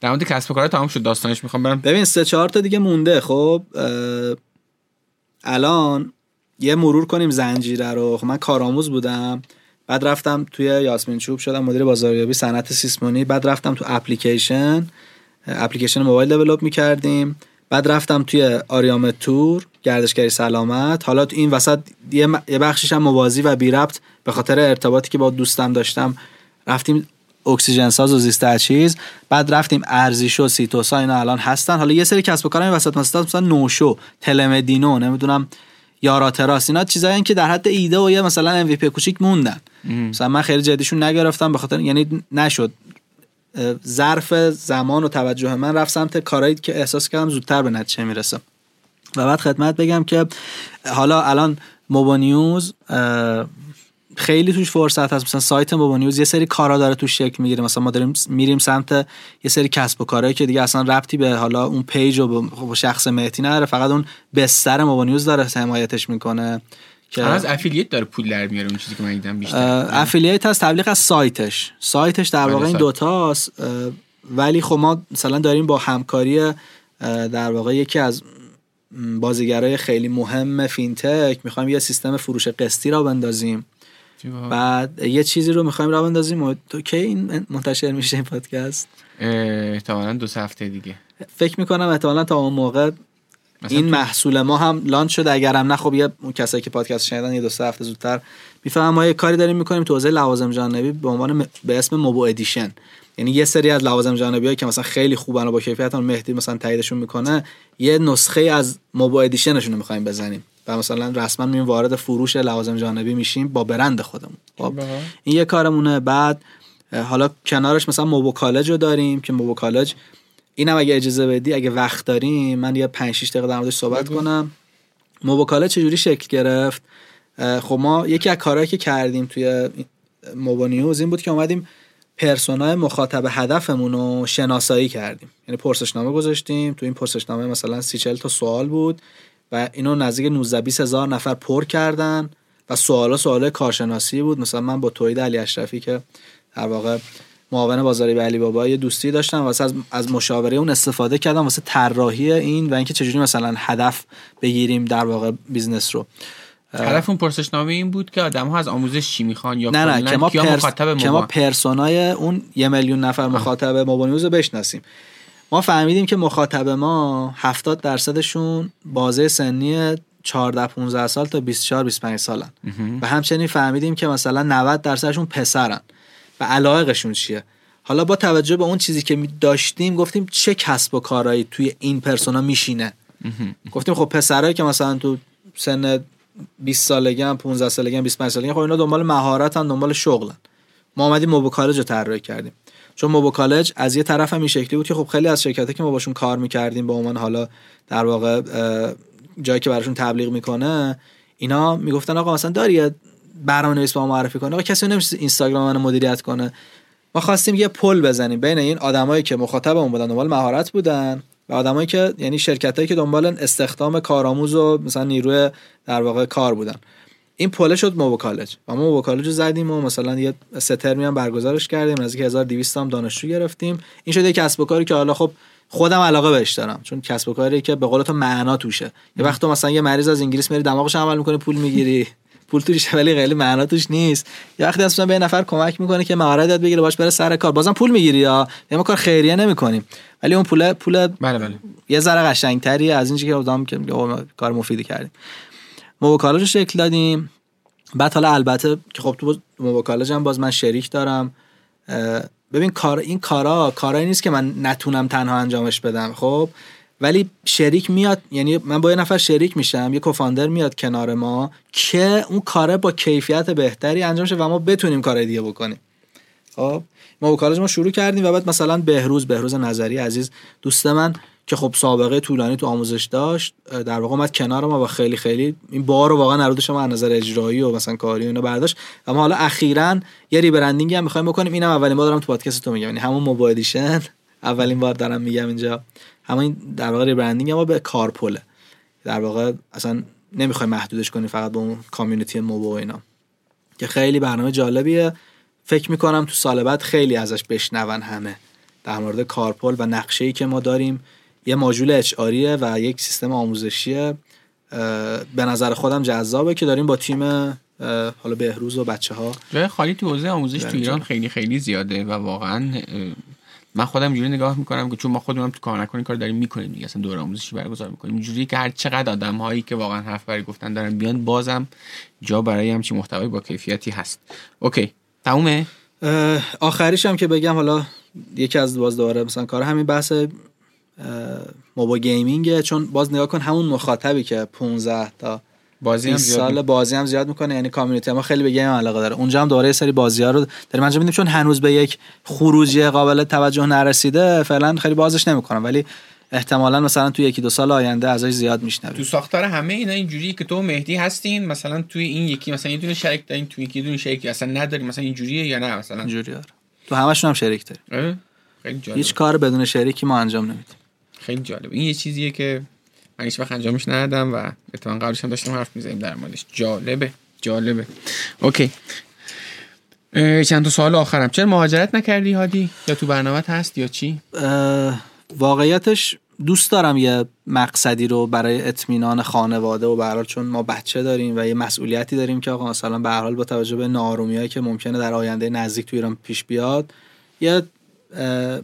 Speaker 1: در مورد کسب و کار تمام شد داستانش می‌خوام برم.
Speaker 2: ببین سه چهار تا دیگه مونده خب. الان یه مرور کنیم زنجیره رو. خب من کارآموز بودم بعد رفتم توی یاسمین چوب شدم مدیر بازاریابی صنعت سیسمونی. بعد رفتم تو اپلیکیشن. اپلیکیشن موبایل دیولپ می‌کردیم. بعد رفتم توی آریام تور گردشگری سلامت. حالا تو این وسط یه بخشش هم موازی و بی ربط به خاطر ارتباطی که با دوستم داشتم. رفتیم اکسیژن ساز و زیست چیز. بعد رفتیم ارزیشو سیتوسا اینا الان هستن. حالا یه سری کسب و کار همین وسط مثلا مثلا نوشو تلمدینو نمی‌دونم یارا تراس اینا چیزایی که در حد ایده و یه مثلا MVP کوچیک موندن. مثلا من خیلی جدیشون نگرفتم به خاطر یعنی نشد. ظرف زمان و توجه من رفت سمت کارهایی که احساس کردم زودتر به نتیجه می‌رسه. و بعد خدمت بگم که حالا الان موبونیوز خیلی توش فرصت هست. مثلا سایت موبونیوز یه سری کارا داره توش شکل می‌گیره. مثلا ما داریم میریم سمت یه سری کسب و کارهایی که دیگه اصلا ربطی به حالا اون page و به به شخص مهدی نداره. فقط اون بستر موبونیوز داره حمایتش می‌کنه که
Speaker 1: از affiliate داره پول در میاره اون چیزی که من دیدم بیشتر.
Speaker 2: affiliate هست تبلیغ از سایتش. سایتش در
Speaker 1: بله،
Speaker 2: واقع این. دوتاست اه، ولی خب ما مثلا داریم با همکاری در واقع یکی از بازیگرای خیلی مهم fintech می‌خوایم یه سیستم فروش قسطی راه بندازیم. بعد یه چیزی رو می‌خوایم راه بندازیم و تو کی این منتشر میشه این پادکست؟
Speaker 1: احتمالاً دو هفته دیگه.
Speaker 2: فکر می‌کنم احتمالا تا اون موقع این
Speaker 1: تو-
Speaker 2: محصول ما هم launch شده. اگرم نه خب یه کسایی که پادکست شنیدن یه دو سه هفته زودتر می‌فهمم ما یه کاری داریم می‌کنیم تو حوزه لوازم جانبی به عنوان م- به اسم موبو edition. یعنی یه سری از لوازم جانبی که مثلا خیلی خوبن و با کیفیت مهدی مثلا تاییدشون می‌کنه یه نسخه از موبو edition شون رو می‌خوایم بزنیم. و مثلا رسما میریم وارد فروش لوازم جانبی میشیم با برند خودمون. خب
Speaker 1: باحال.
Speaker 2: این یه کارمونه. بعد حالا کنارش مثلا موبو کالج رو داریم که موبو کالج اینم اگه اجازه بدی اگه وقت داریم من یه 5 6 دقیقه در موردش صحبت کنم. موبو کالج چجوری شکل گرفت؟ خب ما یکی از کارهایی که کردیم توی موبو نیوز این بود که اومدیم پرسونای مخاطب هدفمون رو شناسایی کردیم. یعنی پرسشنامه گذاشتیم. تو این پرسشنامه مثلا سی تا سوال بود و اینو نزدیک 19 20 هزار نفر پر کردن و سوالا سوال کارشناسی بود. مثلا من با توید علی اشرفی که در واقع معاون بازاری به علی بابا یه دوستی داشتم واسه از, از مشاوره اون استفاده کردم واسه طراحی این و اینکه چجوری مثلا هدف بگیریم در واقع بیزنس رو.
Speaker 1: هدف اون پرسشنامه این بود که آدم ها از آموزش چی می‌خوان یا
Speaker 2: نه نه که ما, پرس... که ما پرسونای اون یه میلیون نفر مخاطب موبایل بشناسیم. ما فهمیدیم که مخاطب ما 70 درصدشون بازه سنی 14 15 سال تا 24 25 سالن. و همچنین فهمیدیم که مثلا 90 درصدشون پسرن و علاقشون چیه. حالا با توجه به اون چیزی که داشتیم گفتیم چه کسب و کارهایی توی این پرسونا میشینه. گفتیم خب پسرایی که مثلا تو سن 20 سالگی هم 15 سالگی هم 25 سالگی خب اینا دنبال مهارت هم دنبال شغلن ما اومدیم موبو کالج رو طراحی کردیم. چون موبو کالج از یه طرف هم این شکلی بود که خب خیلی از شرکتایی که ما باشون کار می‌کردیم به عنوان حالا در واقع جایی که براشون تبلیغ می‌کنه اینا می‌گفتن آقا مثلا داری برنامه نویس با ما معرفی کنه آقا کسی نمیشه اینستاگرام منو مدیریت کنه. ما خواستیم یه پل بزنیم. بین این آدمایی که مخاطبمون بودن دنبال مهارت بودن. آدمایی که یعنی شرکتایی که دنبال استخدام کارآموز و مثلا نیروی در واقع کار بودن. این پله شد موبو کالج و ما موبو کالج رو زدیم و مثلا یه سه ترمی هم برگزارش کردیم. نزدیک 1200 هم دانشجو گرفتیم. این شده کسب و کاری که حالا خب خودم علاقه بهش دارم. چون کسب و کاری که به قول تو معنا توشه. یه وقت تو مثلا یه مریض از انگلیس میری دماغش عمل می‌کنه پول می‌گیری. پول توش ولی خیلی معنا توش نیست. یه وقتی اصلا به نفر کمک می‌کنه که مهارت یاد بگیره باش بره سر کار. بازم پول می‌گیری یا؟ ما کار خیریه نمی‌کنیم. ولی اون پول پول
Speaker 1: بله بله.
Speaker 2: یه ذره قشنگتری از اینجوری که آدم که کار مفیدی کردیم. موبایل رو شکل دادیم. بعد حالا البته که خب تو موبایل هم باز من شریک دارم. ببین کار این کارا کارایی نیست که من نتونم تنها انجامش بدم. خب؟ ولی شریک میاد یعنی من با یه نفر شریک میشم یه کوفاندر میاد کنار ما که اون کاره با کیفیت بهتری انجام شه و ما بتونیم کار دیگه بکنیم. خب ما با کالج ما شروع کردیم و بعد مثلا بهروز بهروز نظری عزیز دوست من که خب سابقه طولانی تو آموزش داشت در واقع اومد کنار ما و خیلی خیلی این بار رو واقعا نرودش ما از نظر اجرایی و مثلا کاری اینو برداشت. اما حالا اخیرا یه ریبرندینگ هم می‌خوایم بکنیم. اینم اولین بار دارم تو پادکست تو میگم. یعنی همون موبایل اولین بار دارم میگم اینجا. همین در واقع ریبرندینگ ما به کارپوله در واقع اصلا نمی‌خوایم محدودش کنیم فقط به اون کامیونیتی موبو و اینا. که خیلی برنامه جالبیه. فکر می‌کنم تو سال بعد خیلی ازش بشنون همه. در مورد کارپل و نقشه ای که ما داریم. یه ماژول اچ و یک سیستم آموزشیه. به نظر خودم جذابه که داریم با تیم حالا بهروز و بچه ها
Speaker 1: جای خالی تو حوزه آموزش تو ایران خیلی خیلی زیاده و واقعا من خودم اینجوری نگاه می‌کنم که چون ما خودمون تو کار نکنیم کار داریم می‌کنیم دیگه. اصلا دور آموزشی برگزار می‌کنیم. اینجوری که هر چقدر آدم هایی که واقعا حرف برای گفتن دارن بیان بازم جا برای همچین محتوای با کیفیتی هست. اوکی تمومه؟
Speaker 2: آخریش هم که بگم حالا یکی از باز دوباره مثلا کار همین بحث موبا گیمینگه چون باز نگاه کن همون مخاطبی که 15 تا
Speaker 1: بازی هم
Speaker 2: زیاد سال بازی هم زیاد می‌کنه یعنی کامیونیتی ما خیلی به گیم علاقه داره. اونجا هم دوباره یه سری بازی ها رو داریم انجام میدیم چون هنوز به یک خروجی قابل توجه نرسیده فعلا خیلی بازش نمی‌کنم. ولی احتمالا مثلا تو یکی دو سال آینده ازش زیاد میشنویم.
Speaker 1: تو ساختار همه اینا اینجوری که تو مهدی هستین مثلا توی این یکی مثلا یه دونه شریک دارین تو یکی دونه شریک اصلا نداریم مثلا اینجوریه یا نه مثلا؟
Speaker 2: اینجوریه آره. تو همشون هم شریک داریم. جالب. هیچ کار بدون شریکی ما انجام نمیدیم.
Speaker 1: خیلی جالب. این یه چیزیه که من هیچ وقت انجامش ندادم و اتفاقا قبلش هم داشتم حرف می‌زنیم در موردش جالبه جالبه. اوکی. چند تا سوال آخرم. چرا مهاجرت نکردی هادی؟ یا تو برنامه هست یا چی؟
Speaker 2: واقعیتش دوست دارم یه مقصدی رو برای اطمینان خانواده و برحال چون ما بچه داریم و یه مسئولیتی داریم که آقا مثلا به حال با توجه به نارومیایی که ممکنه در آینده نزدیک تو ایران پیش بیاد یه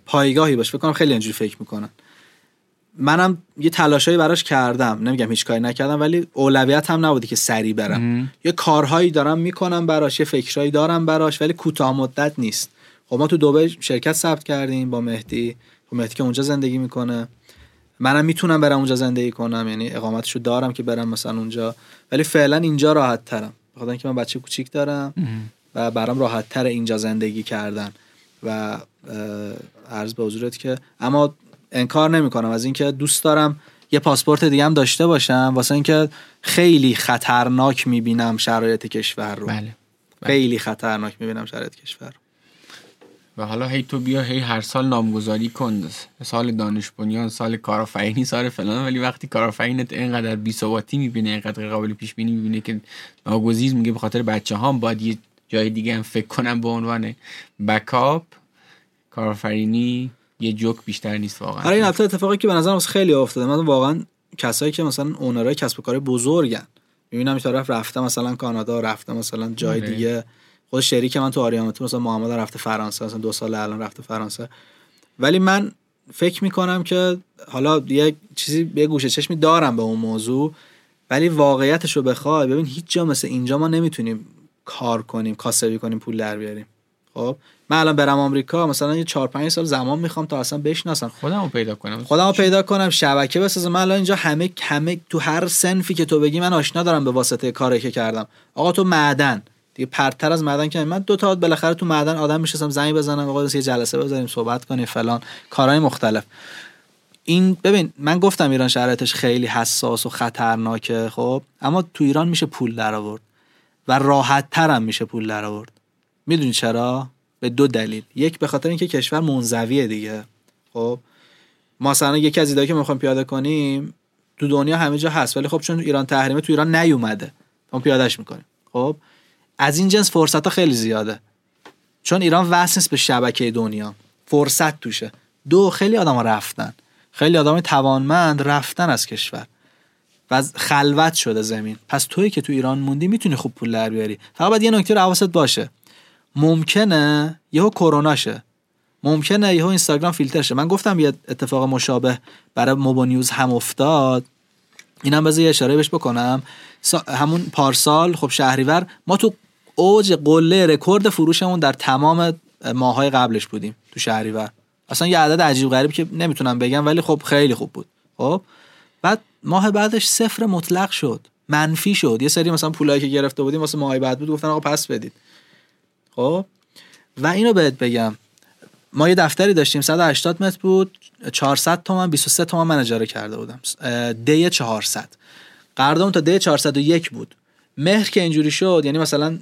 Speaker 2: پایگاهی باشه. فکر کنم خیلی اینجوری فکر می‌کنن. منم یه تلاشایی براش کردم. نمیگم هیچ کاری نکردم ولی اولویت هم نبودی که سری برم. یه کارهایی دارم می‌کنم براش یه فکرهایی دارم براش ولی کوتاه مدت نیست. خب ما تو دبی شرکت ثبت کردیم با مهدی. با مهدی که اونجا زندگی می‌کنه. منم می‌تونم برم اونجا زندگی کنم یعنی اقامتشو دارم که برم مثلا اونجا. ولی فعلا اینجا راحت ترم بخاطر اینکه من بچه کوچیک دارم و برام راحت تر اینجا زندگی کردن. و عرض به حضورت که اما انکار نمی‌کنم. از اینکه دوست دارم یه پاسپورت دیگه هم داشته باشم. واسه اینکه خیلی خطرناک می‌بینم شرایط کشور رو.
Speaker 1: بله. بله.
Speaker 2: خیلی خطرناک می‌بینم شرایط کشور
Speaker 1: و حالا هی تو بیا هی هر سال نامگذاری کن. سال دانش بنیان سال کارآفرینی سال فلان. ولی وقتی کارآفرینت اینقدر بی ثباتی می‌بینه اینقدر قابل پیش بینی می‌بینه که ناگزیر میگه به خاطر بچه ها باید یه جای دیگه هم فکر کنم به عنوان بکاپ کارآفرینی یه جوک بیشتر نیست واقعا.
Speaker 2: آره این اتفاقی که به نظرم خیلی افتاده. من واقعا کسایی که مثلا اونرای کسب و کار بزرگن می‌بینم این طرف رفته مثلا کانادا رفته مثلا جای آره. دیگه. خود شریک من تو آریامتو مثلا محمد رفته فرانسه مثلا دو سال الان رفته فرانسه. ولی من فکر می‌کنم که حالا یه چیزی یه گوشه چشمی دارم به اون موضوع ولی واقعیتش رو بخوای ببین هیچ جا مثل اینجا ما نمی‌تونیم کار کنیم کاسبی کنیم پول در بیاریم. خب من الان برم آمریکا مثلا یه 4 5 سال زمان می‌خوام تا اصلا بشناسم.
Speaker 1: خودمو پیدا کنم.
Speaker 2: خودمو پیدا کنم شبکه بسازم. من الان اینجا همه همه تو هر سنفی که تو بگی من آشنا دارم به واسطه کاری که کردم. آقا تو معدن. دیگه پرتر از معدن که من دو تا بالاخره تو معدن آدم میشستم زنگ بزنم آقا یه جلسه بزنیم صحبت کنیم فلان. کارهای مختلف. این ببین من گفتم ایران شرایطش خیلی حساس و خطرناکه خب؟ اما تو ایران میشه پول در آورد و راحت ترم میشه پول در آورد می‌دونی چرا؟ به دو دلیل. یک به خاطر اینکه کشور منزویه دیگه. خب مثلا یکی از ایدهایی که می‌خوایم پیاده کنیم تو دنیا همه جا هست ولی خب چون ایران تحریمه تو ایران نیومده. ما پیادهش می‌کنیم. خب از این جنس فرصت ها خیلی زیاده. چون ایران وصل نیست به شبکه دنیا. فرصت توشه. دو خیلی آدم ها رفتن. خیلی آدم توانمند رفتن از کشور. و خلوت شده زمین. پس توی که تو ایران موندی می‌تونی خوب پول در بیاری. فقط باید یه نکته رو حواست باشه. ممکنه یهو کرونا شه. ممکنه یهو اینستاگرام فیلتر شه. من گفتم یه اتفاق مشابه برای موبا نیوز هم افتاد. اینم بذار یه اشاره بهش بکنم. همون پارسال خب شهریور ما تو اوج قله رکورد فروشمون در تمام ماهای قبلش بودیم تو شهریور. اصلا یه عدد عجیب غریب که نمی‌تونم بگم ولی خب خیلی خوب بود. خب؟ بعد ماه بعدش صفر مطلق شد. منفی شد. یه سری مثلا پولایی که گرفته بودیم واسه ماه بعد بود گفتن آقا پس بدید. خب؟ و اینو بهت بگم. ما یه دفتری داشتیم 180 متر بود 400 تومن 23 تومن من اجاره کرده بودم. دی 400 قراردادم تا دی 401 بود. مهر که اینجوری شد یعنی مثلا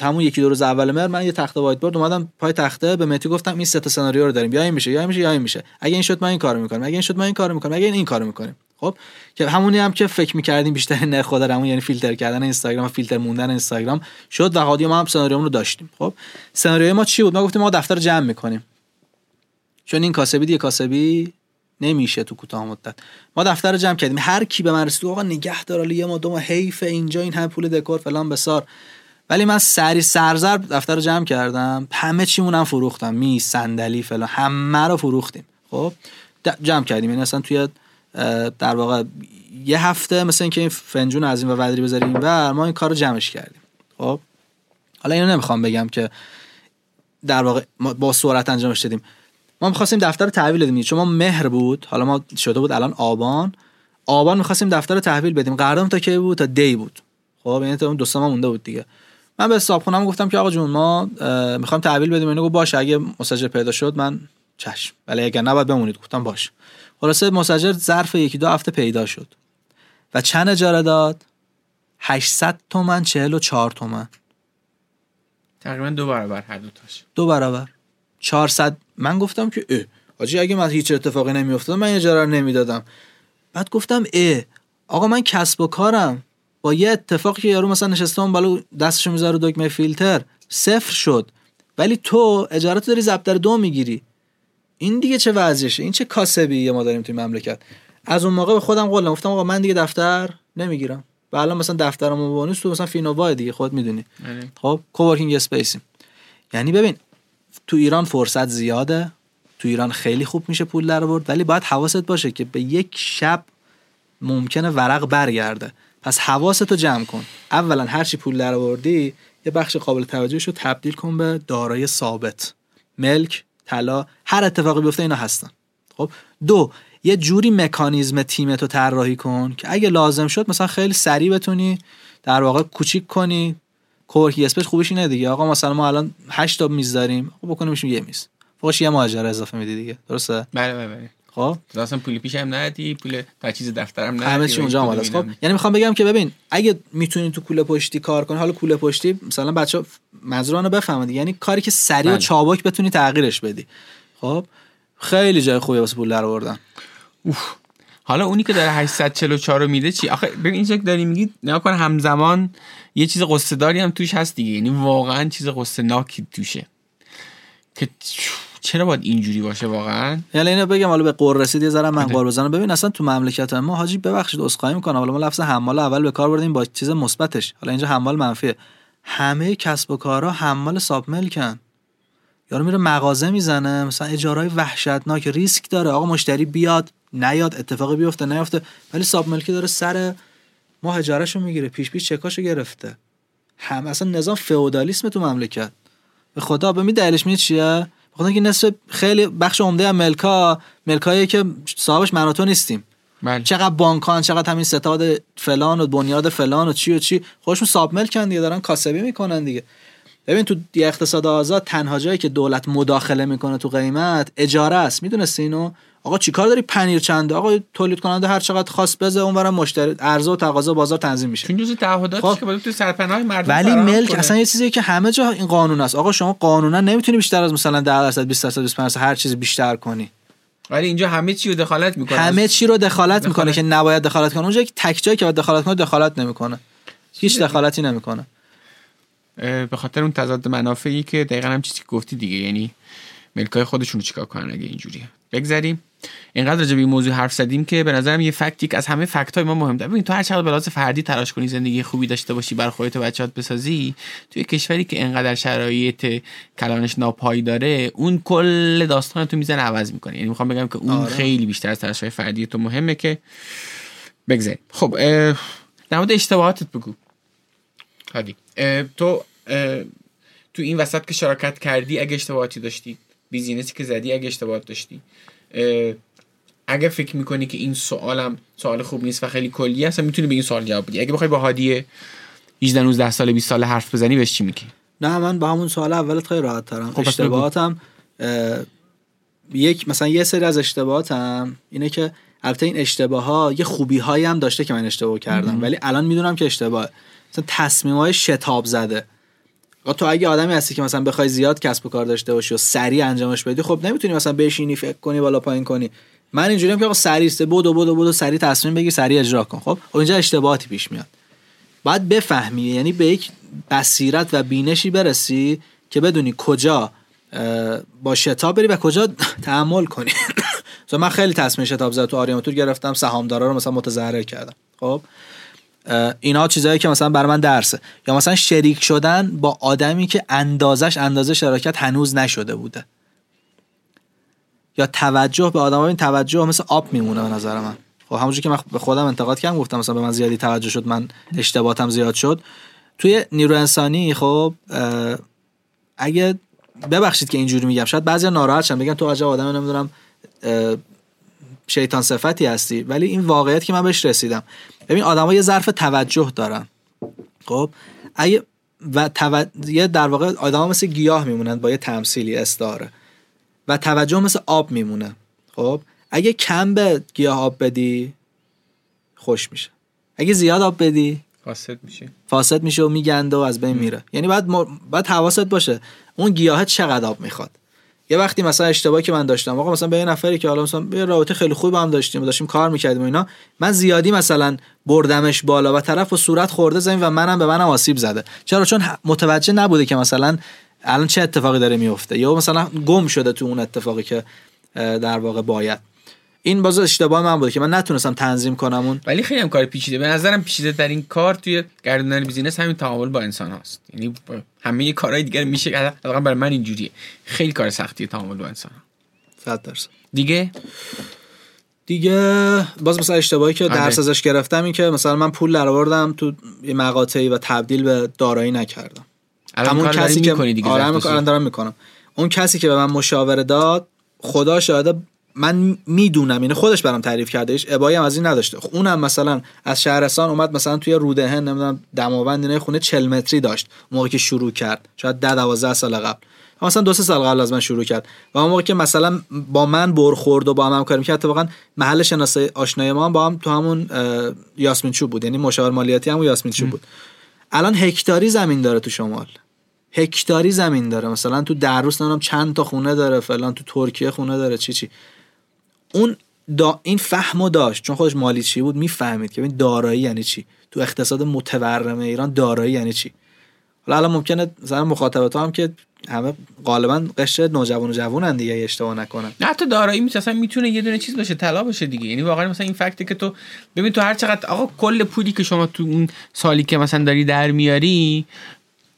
Speaker 2: همون یکی دو روز اول مهر من یه تخته وایت بورد اومدم پای تخته به متی گفتم این سه تا سناریو رو داریم یا این میشه یا این میشه یا این میشه. اگه این شد من این کارو می‌کنم اگه این شد من این کارو می‌کنم اگه این, این کارو می‌کنیم. خب که همونی هم که فکر می‌کردیم بیشتر نه خود همون یعنی فیلتر کردن اینستاگرام و فیلتر موندن اینستاگرام شد و هادی ما هم سناریو رو داشتیم. خب سناریوی ما چی بود؟ ما گفتیم ما دفتر جمع می‌کنیم. چون این کاسبی دیگه کاسبی نمیشه تو کوتاه مدت. ما دفتر رو جمع کردیم. هر کی به من رسید آقا نگه دار یه ما دو ما حیف اینجا این هم پول دکور فلان بسار. ولی من سری سرزر دفتر رو جمع کردم. همه چیمونم فروختم. می صندلی فلان همه رو فروختیم. خب جمع کردیم. یعنی اصلا توی در واقع یه هفته مثل اینکه این فنجون از این و ودری بذاریم و ما این کار رو جمعش کردیم. خب؟ حالا اینو نمی‌خوام بگم که در واقع ما با سرعت انجامش دادیم. ما می‌خواستیم دفتر تحویل بدیم چون ما مهر بود حالا ما شده بود الان آبان. آبان می‌خواستیم دفتر تحویل بدیم. قرارداد تا کی بود؟ تا دی بود. خب؟ یعنی تا دو ما مونده بود دیگه. من به صاحب گفتم که آقا جون ما می‌خوام تحویل بدیم. اینو گفت باشه اگه مسجل پیدا شد من چشم. ولی اگر نباید بمونید گفتم باشه. خلاصه مسجل ظرف یکی دو هفته پیدا شد. و چند اجاره داد 800 تومن 44 تومن.
Speaker 1: تقریبا دو برابر هر دو تاش.
Speaker 2: دو برابر. 400 من گفتم که اه آجی اگه من هیچ اتفاقی نمیافتاد من اجاره رو نمی‌دادم. بعد گفتم اه آقا من کسب و کارم. با یه اتفاقی که یارو مثلا نشسته بالا دستشو می‌ذاره دکمه فیلتر صفر شد. ولی تو اجارت داری ضبط در دو می‌گیری. این دیگه چه وضعشه؟ این چه کاسبی ما داریم توی مملکت؟ از اون موقع به خودم قول گفتم آقا من دیگه دفتر نمی‌گیرم. و الان مثلا دفترم با تو مثلا فینووا دیگه خود می‌دونی.
Speaker 1: بله.
Speaker 2: خب کوورکینگ اسپیسیم یعنی ببین تو ایران فرصت زیاده. تو ایران خیلی خوب میشه پول در آورد. ولی باید حواست باشه که به یک شب ممکنه ورق برگرده. پس حواستو جمع کن. اولا هر چی پول در آوردی یه بخش قابل توجهش رو تبدیل کن به دارای ثابت. ملک طلا هر اتفاقی بیفته اینا هستن. خب دو یه جوری مکانیزم تیمت رو طراحی کن که اگه لازم شد مثلا خیلی سریع بتونی در واقع کوچیک کنی. coworking space خوبش اینه دیگه. آقا مثلا ما الان 8 تا میز داریم. خب بکنیم یه میز. فوقش یه اجاره اضافه میدی دیگه. درسته؟
Speaker 1: بله بله بله.
Speaker 2: خب؟
Speaker 1: اصلا پول پیش هم ندی پول تجهیز دفترم ندی.
Speaker 2: همه چی اونجا است خب یعنی می‌خوام بگم که ببین اگه می‌تونی تو کوله پشتی کار کنی حالا کوله پشتی مثلا بچه‌ها منظورمونو بفهمن یعنی کاری که سریع و
Speaker 1: بله.
Speaker 2: چابک بتونی تغییرش بدی. خب؟ خیلی جای خوبی واسه پول در آوردن.
Speaker 1: حالا اونی که داره 844 رو میده چی؟ آخه ببین اینجا که داری میگی نگاه کن همزمان یه چیز قصه داری هم توش هست دیگه. یعنی واقعا چیز قصه ناکی توشه. که چرا باید اینجوری باشه واقعا؟
Speaker 2: یعنی اینو بگم حالا به قور رسید یه ذره من. قور بزنم. ببین اصلا تو مملکت ما حاجی ببخشید اسخای می‌کنم. حالا ما لفظ حمال اول به کار بردیم با چیز مثبتش. حالا اینجا حمال منفیه. همه کسب و کارها حمال ساب ملکن یارو میره مغازه می‌زنه مثلا اجارای وحشتناک ریسک داره. آقا مشتری بیاد نیاد اتفاقی بیفته نیفته. ولی ساب ملکی داره سر ماه اجارهشو می‌گیره. پیش پیش چکاشو گرفته. هم اصلا نظام فئودالیسم تو مملکت. به خدا به می دلیلش می چیه؟ بخاطر اینکه نصف خیلی بخش عمده از ملکا ملکایی که صاحبش من و تو نیستیم.
Speaker 1: بله.
Speaker 2: چقدر بانکان چقدر همین ستاد فلان و بنیاد فلان و چی و چی. خودشون ساب ملکن دیگه دارن کاسبی می‌کنن دیگه. ببین تو اقتصاد آزاد تنها جایی که دولت مداخله می‌کنه تو قیمت اجاره است. می‌دونستی اینو؟ آقا چیکار داری پنیر چنده؟ آقا تولید کننده هر چقدر خواست بزه اونورم مشتری عرضه و تقاضا بازار تنظیم میشه.
Speaker 1: چون جزء تعهداتی
Speaker 2: خب.
Speaker 1: که باید تو سرپناه مردم
Speaker 2: ولی ملک
Speaker 1: کنه.
Speaker 2: اصلا یه چیزیه که همه جا این قانون است. آقا شما قانونا نمی‌تونی بیشتر از مثلا 10 درصد 20 درصد 25 درصد هر چیزی بیشتر کنی.
Speaker 1: ولی اینجا همه چی رو دخالت می‌کنه.
Speaker 2: همه چی رو دخالت می‌کنه. که نباید دخالت کنه. اونجا که تک جایی که باید دخالت کنه دخالت نمی‌کنه. هیچ دخالتی نمی‌کنه.
Speaker 1: به خاطر اون تضاد منافعی که دقیقا هم چیزی که گفتی دیگه. یعنی ملکای خودشون رو چیکار کنن اگه اینجوریه؟ بگذریم. اینقدر راجع به این موضوع حرف زدیم که به نظرم یه فکتی که از همه فکت های ما مهمه ببین تو هر چقدر به لحاظ فردی تلاش کنی زندگی خوبی داشته باشی بر خودت و بچه‌هات بسازی توی کشوری که انقدر شرایط کلانش ناپایی داره اون کل داستان تو می‌زنه عوض می‌کنه یعنی می‌خوام بگم که اون
Speaker 2: آره.
Speaker 1: خیلی بیشتر از تلاش های فردی تو مهمه که بگذاریم. خب در مورد اشتباهاتت بگو. هادی تو اه، تو این وسط که شراکت کردی اگه اشتباهاتی داشتی بیزینسی که زدی اگه اشتباهات داشتی. اگه فکر می‌کنی که این سوالم سوال خوب نیست و خیلی کلی هست می‌تونی به این سوال جواب بدی. اگه بخوای با هادی 18 19 سال 20 سال حرف بزنی بهش چی میگی؟
Speaker 2: نه من با همون سوال اولت خیلی راحت ترم.
Speaker 1: خب،
Speaker 2: اشتباهاتم اه، یک مثلا یه سری از اشتباهاتم اینه که البته این اشتباه ها یه خوبی هایی هم داشته که من اشتباه کردم ولی الان می‌دونم که اشتباه. مثلا تصمیم های شتاب زده. تو اگه آدمی هستی که مثلا بخوای زیاد کسب و کار داشته باشی و سریع انجامش بدی خب نمی‌تونی مثلا بشینی فکر کنی بالا پایین کنی. من اینجوریم که آقا سریع است. بدو بدو بدو سریع تصمیم بگیر سریع اجرا کن. خب؟ خب اینجا اشتباهاتی پیش میاد. باید بفهمی یعنی به یک بصیرت و بینشی برسی که بدونی کجا با شتاب بری و کجا تحمل کنی. مثلا من خیلی تصمیم شتاب زد تو آریامتور گرفتم سهامدارا رو مثلا متضرر کردم. خب؟ اینا چیزایی که مثلا برای من درسه. یا مثلا شریک شدن با آدمی که اندازش اندازه شراکت هنوز نشده بوده. یا توجه به آدم این توجه مثل آب میمونه به نظر من. خب همونجوری که من به خودم انتقاد کردم گفتم مثلا به من زیادی توجه شد من اشتباهاتم زیاد شد. توی نیرو انسانی خب اگه ببخشید که اینجوری میگم شاید بعضی ناراحت شن بگن تو عجب آدم نمی‌دونم شیطان صفتی هستی. ولی این واقعیت که من بهش رسیدم. ببین آدما یه ظرف توجه دارن. خب؟ اگه و تو... یه در واقع آدما مثل گیاه میمونن با یه تمثیلی استعاره. و توجه مثل آب میمونه. خب؟ اگه کم به گیاه آب بدی خوش میشه. اگه زیاد آب بدی
Speaker 1: فاسد میشه
Speaker 2: فاسد میشه و میگنده و از بین میره. یعنی بعد م... بعد حواست باشه اون گیاه چقدر آب می‌خواد. یه وقتی مثلا اشتباهی که من داشتم آقا مثلا به یه نفری که حالا مثلا یه رابطه خیلی خوب با هم داشتیم و داشتیم کار می‌کردیم و اینا من زیادی مثلا بردمش بالا و طرف و صورت خورده زمین و منم به منم آسیب زده. چرا؟ چون متوجه نبوده که مثلا الان چه اتفاقی داره میفته یا مثلا گم شده تو اون اتفاقی که در واقع باید. این باز اشتباه من بوده که من نتونستم تنظیم کنم اون.
Speaker 1: ولی خیلی هم کار پیچیده. به نظرم پیچیده در این کار توی گردوندن بیزینس همین تعامل با انسان هاست. یعنی همه کارهای دیگر میشه حداقل برای من اینجوریه. خیلی کار سختی تعامل با انسان ها.
Speaker 2: 100 درصد.
Speaker 1: دیگه؟
Speaker 2: دیگه باز مثلا اشتباهی که
Speaker 1: آره.
Speaker 2: درس ازش گرفتم این که مثلا من پول درآوردم تو یه مقاطعی و تبدیل به دارایی نکردم.
Speaker 1: الان
Speaker 2: همون کسی که آره دارم می‌کنم. اون کسی که به من مشاوره داد خدا شاهده من می‌دونم یعنی خودش برام تعریف کرده ایش ابایی هم از این نداشته. خب اونم مثلا از شهرستان اومد مثلا توی رودهن نمی‌دونم دماوند اینه خونه 40 متری داشت موقعی که شروع کرد. شاید 10 12 سال قبل. مثلا دو سه سال قبل از من شروع کرد. و اون موقع که مثلا با من برخورد و با هم همکاری می‌کرد اتفاقا محل شناسه آشنای ما هم با هم تو همون یاسمین چوب بود. یعنی مشاور مالیاتی هم یاسمین چوب بود. الان هکتاری زمین داره تو شمال. هکتاری زمین داره. مثلا تو دروس نمی‌دونم چند تا خونه داره فلان تو ترکیه خونه داره چی چی. اون دا این فهمو داشت. چون خودش مالی چی بود می‌فهمید که این دارایی یعنی چی. تو اقتصاد متورم ایران دارایی یعنی چی. حالا الان ممکنه مثلا مخاطب تو هم که همه غالبا قشر نوجوان و جوونن دیگه اشتباه نکنن
Speaker 1: نه حتی دارایی مثلا می‌تونه یه دونه چیز باشه طلا باشه دیگه. یعنی واقعا مثلا این fact ه که تو ببین تو هر چقدر آقا کل پولی که شما تو اون سالی که مثلا داری در میاری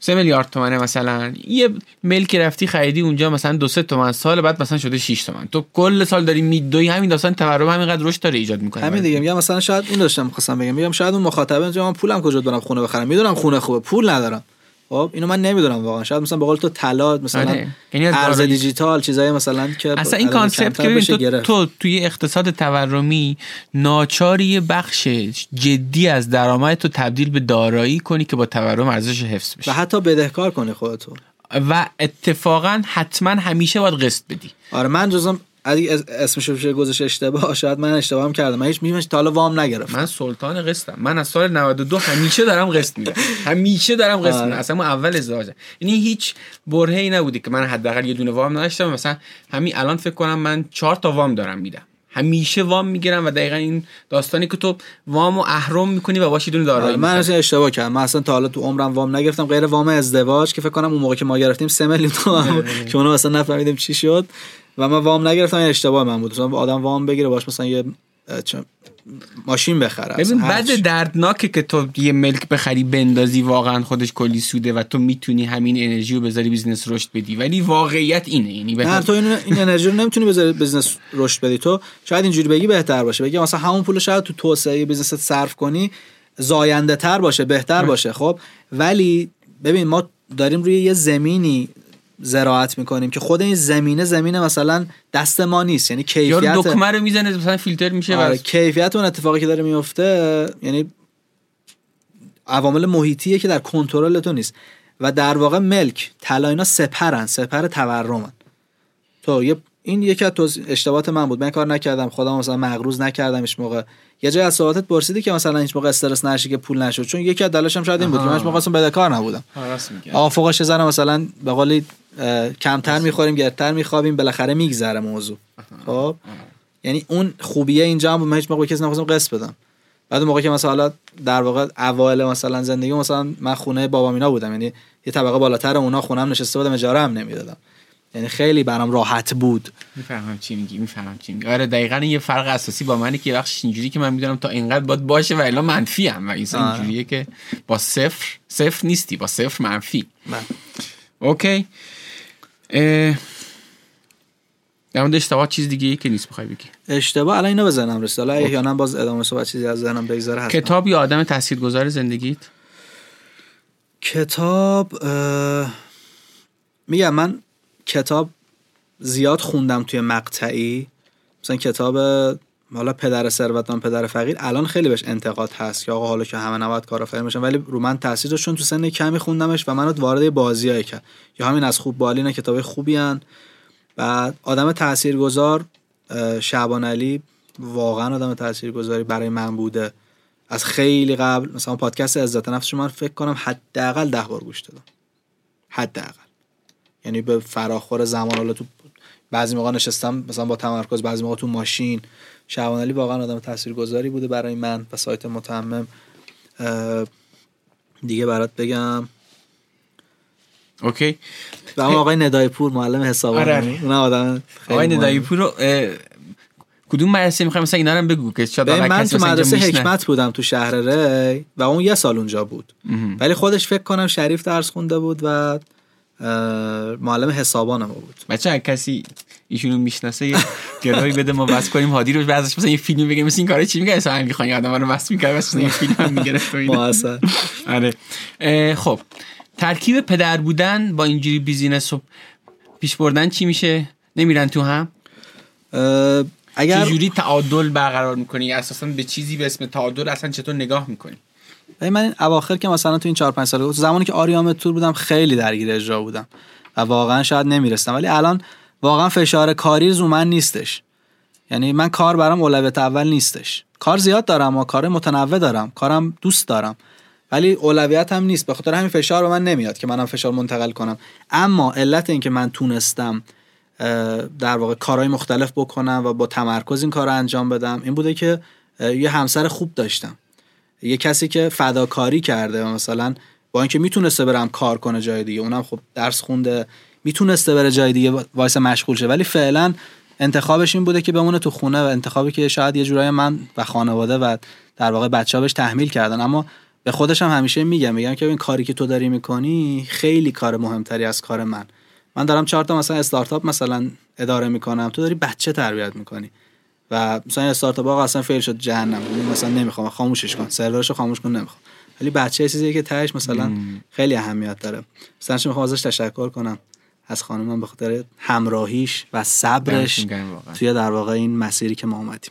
Speaker 1: سه میلیارد تومنه مثلا. یه ملک رفتی خریدی اونجا مثلا دو سه تومن سال بعد مثلا شده 6 تومن. تو کل سال داری میدوی همین داستان تورم همینقدر رشد داره ایجاد می‌کنه.
Speaker 2: همین دیگه میگم مثلا شاید این داشتم خواستم بگم. میگم شاید اون مخاطبه من پولم کجا برم خونه بخرم؟ می‌دونم خونه خوبه پول ندارم. خب اینو من نمی‌دونم واقعا. شاید مثلا به قول تو طلا مثلا آره. یعنی ارز دیجیتال چیزای مثلا که
Speaker 1: اصلا این concept که تو, تو توی اقتصاد تورمی ناچاری بخش جدی از درآمد تو تبدیل به دارایی کنی که با تورم ارزش حفظ بشه.
Speaker 2: و حتی بدهکار کنی خودتو.
Speaker 1: و اتفاقا حتما همیشه باید قسط بدی.
Speaker 2: آره من جزم اگه اسمش بشه گذاشت اشتباه. شاید من اشتباه هم کردم. من هیچ میمش تا حالا وام نگرفتم.
Speaker 1: من سلطان قسطم. من از سال 92 همیشه دارم قسط میدم. همیشه دارم قسط میدم. اصلا اول ازدواج یعنی هیچ برهه‌ای نبودی که من حداقل یه دونه وام نداشتم. مثلا همین الان فکر کنم من چهار تا وام دارم میدم. همیشه وام می‌گیرم و دقیقا این داستانی که تو وام رو اهرم می‌کنی و باهاش یه دونه دارایی آره،
Speaker 2: من اصلا اشتباه کردم. من اصلا تا حالا تو عمرم وام نگرفتم غیر وام ازدواج که فکر کنم اون موقع که ما گرفتیم 3 میلیون تومان که اونو اصلا نفهمیدیم چی شد. و من وام نگرفتم این اشتباه من بود. آدم وام بگیره باش مثلا یه ماشین بخره.
Speaker 1: ببین بعد دردناکه که تو یه ملک بخری بندازی واقعا خودش کلی سوده و تو می‌تونی همین انرژی رو بذاری business رشد بدی. ولی واقعیت اینه یعنی
Speaker 2: نه تو این, این انرژی رو نمی‌تونی بذاری business رشد بدی. تو شاید اینجوری بگی بهتر باشه. بگی مثلا همون پول شاید تو توسعه business صرف کنی زاینده تر باشه بهتر باشه خب؟ ولی ببین ما داریم روی یه زمینی زراعت می‌کنیم که خود این زمینه زمینه مثلا دست ما نیست. یعنی کیفیت
Speaker 1: یا دکمه رو می‌زنه مثلا فیلتر میشه
Speaker 2: آره کیفیت اون اتفاقی که داره میفته یعنی عوامل محیطیه که در کنترل تو نیست. و در واقع ملک طلا اینا سپرن سپر تورمن. تو یه این یکی از اشتباهات من بود. من کار نکردم خودم مثلا مغروز نکردم هیچ موقع. یه جای از صحبتت پرسیدی که مثلا هیچ موقع استرس نشی که پول نشد. چون یکی از دلایلش شاید این بود که من هیچ موقع اصلا بدهکار نبودم. آفوقش زنم مثلا به قولی کمتر می‌خوریم گرتر میخوابیم بالاخره میگذره موضوع. خب؟ یعنی اون خوبیه اینجا هم من هیچ موقع کسی نخواستم قسط بدم. بعد موقع که مثلا در واقع اوایل مثلا زندگی مثلا من خونه بابا مینا بودم. یعنی یه طبقه بالاتر اونا خونم نشسته بودم اجاره هم نمی‌دادم. یعنی خیلی برام راحت بود.
Speaker 1: می‌فهمم چی میگی می‌فهمم چی میگی. آره دقیقا یه فرق اساسی با منه که بخش اینجوری که من می‌دونم تا اینقدر باید باشه و الا منفی هم. و این اینجوریه که با صفر صفر نیستی با صفر منفی. من. اوکی. در مورد اشتباه چیز دیگه که نیست بخوای بگی.
Speaker 2: اشتباه الان اینو بزنم رسید. حالا احیانا باز ادامه صحبت چیزی از ذهنم بگذره
Speaker 1: کتاب یا آدم تاثیرگذار زندگیت؟
Speaker 2: کتاب میگم من کتاب زیاد خوندم توی مقطعی. مثلا کتاب حالا پدر ثروتمند پدر فقیر الان خیلی بهش انتقاد هست که آقا حالا که همه نباید کارآفرین بشن ولی رو من تاثیر تو سن کمی خوندمش و منو وارد بازیای کرد. یا همین از خوب بالینه کتاب خوبی هن. بعد آدم تاثیرگذار شعبان علی واقعا آدم تاثیرگذاری برای من بوده. از خیلی قبل مثلا پادکست عزت نفس من فکر کنم حداقل ده بار گوش دادم. حداقل. یعنی به فراخور زمان حالا تو بعضی موقع نشستم مثلا با تمرکز بعضی موقع تو ماشین. شعبان علی واقعا آدم تاثیرگذاری بوده برای من و سایت متمم. دیگه برات بگم.
Speaker 1: اوکی.
Speaker 2: و اما آقای ندای پور معلم حساب آره. اون آدم
Speaker 1: آقای ندای پور رو کدوم مدرسه می‌خوام مثلا اینا رو بگو که شاید
Speaker 2: من تو مدرسه حکمت بودم تو شهر ری و اون یه سال اونجا بود. ولی خودش فکر کنم شریف درس خونده بود و معلم حسابان ما بود.
Speaker 1: بچه کسی ایشونو می‌شناسه یه گروهی بده ما بس کنیم. هادی رو بعضش مثلا یه فیلم بگیم. مثل این کارا چی میگه اصلا امیر خان آدم رو بس می‌کنه بس یه فیلم هم می‌گرفت آره. خب. ترکیب پدر بودن با اینجوری بیزینس و پیش بردن چی میشه؟ نمیرن تو هم؟
Speaker 2: اگر
Speaker 1: چجوری تعادل برقرار می‌کنی؟ اساسا به چیزی به اسم تعادل اصلا چطور نگاه می‌کنی؟
Speaker 2: من این اواخر که مثلا تو این 4 5 سال زمانی که آریام تور بودم خیلی درگیر اجرا بودم و واقعا شاید نمیرستم ولی الان واقعا فشار کاری رو من نیستش. یعنی من کار برام اولویت اول نیستش. کار زیاد دارم و کار متنوع دارم. کارم دوست دارم. ولی اولویت هم نیست. به خاطر همین فشار به من نمیاد که منم فشار منتقل کنم. اما علت این که من تونستم در واقع کارهای مختلف بکنم و با تمرکز این کار رو انجام بدم این بوده که یه همسر خوب داشتم. یه کسی که فداکاری کرده مثلا با اینکه می‌تونسته برم کار کنه جای دیگه اونم خب درس خونده می‌تونسته بره جای دیگه وایس مشغول شه. ولی فعلا انتخابش این بوده که بمونه تو خونه و انتخابی که شاید یه جورای من و خانواده و در واقع بچه بهش تحمیل کردن. اما به خودش هم همیشه میگم میگم که این کاری که تو داری می‌کنی خیلی کار مهمتری از کار من. من دارم چهار تا مثلا استارتاپ مثلا اداره می‌کنم. تو داری بچه تربیت می‌کنی. و مثلا استارتاپ اصلا فیل شد جهنم. مثلا نمی‌خوام خاموشش کن. سرورشو خاموش کن نمی‌خوام. ولی بچه چیزی که تهش مثلا خیلی اهمیت داره. مثلا می‌خوام ازش تشکر کنم. از خانمم به خاطر همراهیش و صبرش توی در واقع این مسیری که ما اومدیم.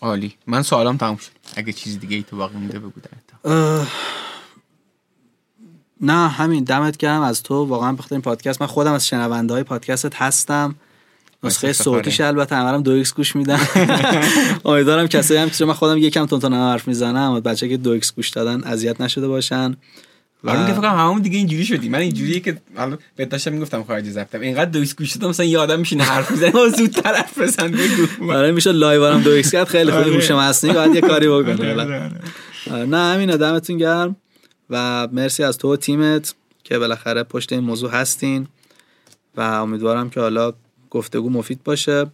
Speaker 1: عالی. من سوالم تموم شد. اگه چیز دیگه ای تو باقی مونده بگو
Speaker 2: نه همین. دمت گرم از تو. واقعا بخاطر این پادکست. من خودم از شنونده های پادکستت هستم. نسخه صوتیش البته همرم دو ایکس گوش میدن. امیدوارم کسایی هم که من خودم یکم تون حرف می‌زنم. بچه که دو ایکس گوش دادن اذیت نشده باشن.
Speaker 1: و آره فکر کنم همون دیگه اینجوری شدی من اینجوریه که حالا بهت داشتم می‌گفتم خارج زفتم اینقدر دو ایکس گوش دادم مثلا یه آدم میشینه حرف می‌زنه و زودتر حرف بزن بگو
Speaker 2: آره میشه live هم دو x کرد. خیلی خوبی هوش مصنوعی باید یه کاری بکنه نه همین دمتون گرم. و مرسی از تو و تیمت که بالاخره پشت این موضوع هستین. و امیدوارم که حالا گفتگو مفید باشه.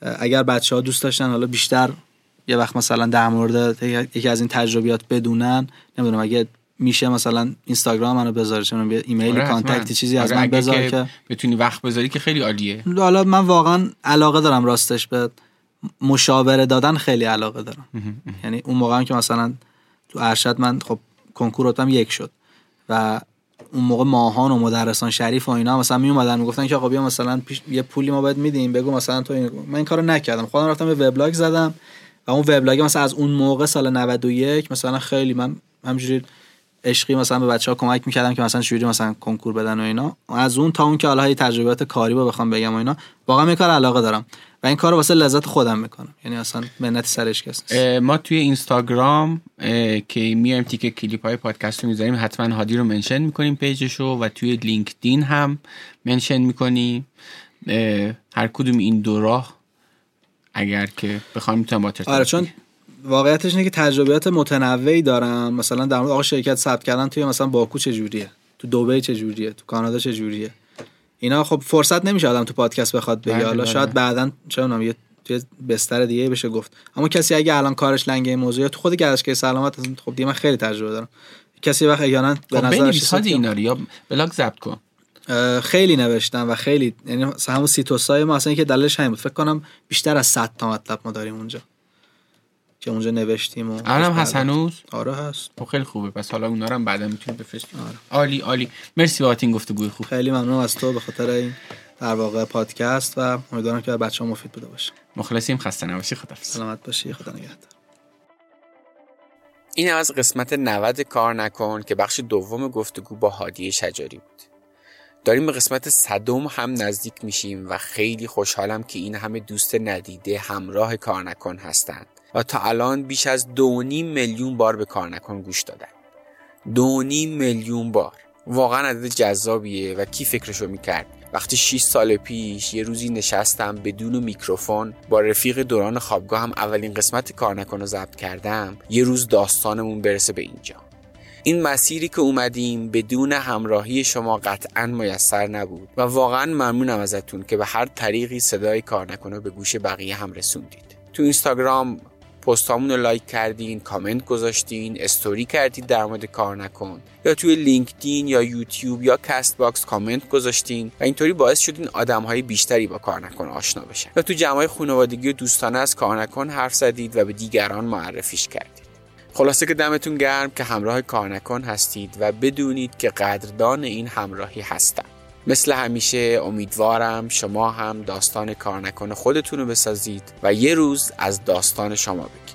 Speaker 2: اگر بچه ها دوست داشتن حالا بیشتر یه وقت مثلا در مورد یکی از این تجربیات بدونن. نمی‌دونم اگه میشه مثلا اینستاگرام منو بذاره چون ایمیل آره contact چیزی از من بذار که
Speaker 1: بتونی وقت بذاری که خیلی عالیه.
Speaker 2: حالا من واقعا علاقه دارم راستش به مشاوره دادن خیلی علاقه دارم. یعنی اون موقع که مثلا تو ارشد من خب کنکور یک شد و اون موقع ماهان و مدرسان شریف و اینا مثلا می اومدن می‌گفتن که آقا بیا مثلا پیش یه پولی ما باید میدیم بگو مثلا تو این... من این کارو نکردم. خودم رفتم به وبلاگ زدم و اون وبلاگ مثلا از اون موقع سال 91 مثلا خیلی من همجوری عشقی مثلا به بچه ها کمک می‌کردم که مثلا مشاوره مثلا کنکور بدن و اینا. از اون تا اون که حالا تجربیات کاری با بخوام بگم و اینا واقعا این کار علاقه دارم و این کار واسه لذت خودم می‌کنم. یعنی اصلا منت سرش کس
Speaker 1: ما توی اینستاگرام که میایم تیکه کلیپ های پادکست رو می‌ذاریم حتما هادی رو mention می‌کنیم page شو و توی لینکدین هم mention می‌کنیم. هر کدوم این دو راه اگر که بخوام می‌تونم با
Speaker 2: آره چون واقعیتش اینه که تجربیات متنوعی دارم. مثلا در مورد آقا شرکت ثبت کردن توی مثلا باکو چه جوریه تو دبی چه جوریه تو کانادا چه جوریه اینا خب فرصت نمیشه آدم تو پادکست بخواد بگه. بله، حالا بله. شاید بعدا چه یه توی بستر دیگه بشه گفت. اما کسی اگه الان کارش لنگه این موضوع تو خود گردشگری سلامت خب دیگه من خیلی تجربه دارم. کسی وقت احیانا
Speaker 1: به خب نظر اینا یا بلاگ ضبط کن.
Speaker 2: خیلی نوشتم و خیلی یعنی همون سیتوسای ما اصلا که دلش همین بود. فکر کنم بیشتر از 100 تا مطلب ما داریم اونجا. که اونجا نوشتیم و
Speaker 1: الان هست هنوز؟
Speaker 2: آره هست.
Speaker 1: خب خیلی خوبه. پس حالا اونا رو هم بعدا می‌تونیم بفرستیم. آره. عالی عالی. مرسی بابت این گفتگوی خوب.
Speaker 2: خیلی ممنون از تو به خاطر این در واقع پادکست و امیدوارم که بچه ها مفید بوده باشه.
Speaker 1: مخلصیم. خسته نباشی. خدا
Speaker 2: سلامت باشی. خدا نگهدار.
Speaker 1: این از قسمت 90 کار نکن که بخش دوم گفتگو با هادی شجاری بود. داریم به قسمت صدم هم نزدیک میشیم و خیلی خوشحالم که این همه دوست ندیده همراه کار نکن هستند و تا الان بیش از دو میلیون بار به کار نکن گوش دادن. دو میلیون بار. واقعا عدد جذابیه و کی فکرشو می‌کرد؟ وقتی 6 سال پیش یه روزی نشستم بدون میکروفون با رفیق دوران خوابگاه هم اولین قسمت کار نکن رو ضبط کردم یه روز داستانمون برسه به اینجا. این مسیری که اومدیم بدون همراهی شما قطعا میسر نبود و واقعا ممنونم ازتون که به هر طریقی صدای کار نکنه به گوش بقیه هم رسوندید. تو اینستاگرام پستامون رو like کردین کامنت گذاشتین استوری کردید در مورد کار نکن. یا توی لینکدین یا یوتیوب یا CastBox comment گذاشتین و اینطوری باعث شدین آدم های بیشتری با کار نکن آشنا بشن. یا تو جمعای خانوادگی و دوستانه از کار نکن حرف زدید و به دیگران معرفیش کردید. خلاصه که دمتون گرم که همراه کار نکن هستید و بدونید که قدردان این همراهی هستم مثل همیشه امیدوارم شما هم داستان کار نکن خودتون رو بسازید و یه روز از داستان شما بگید.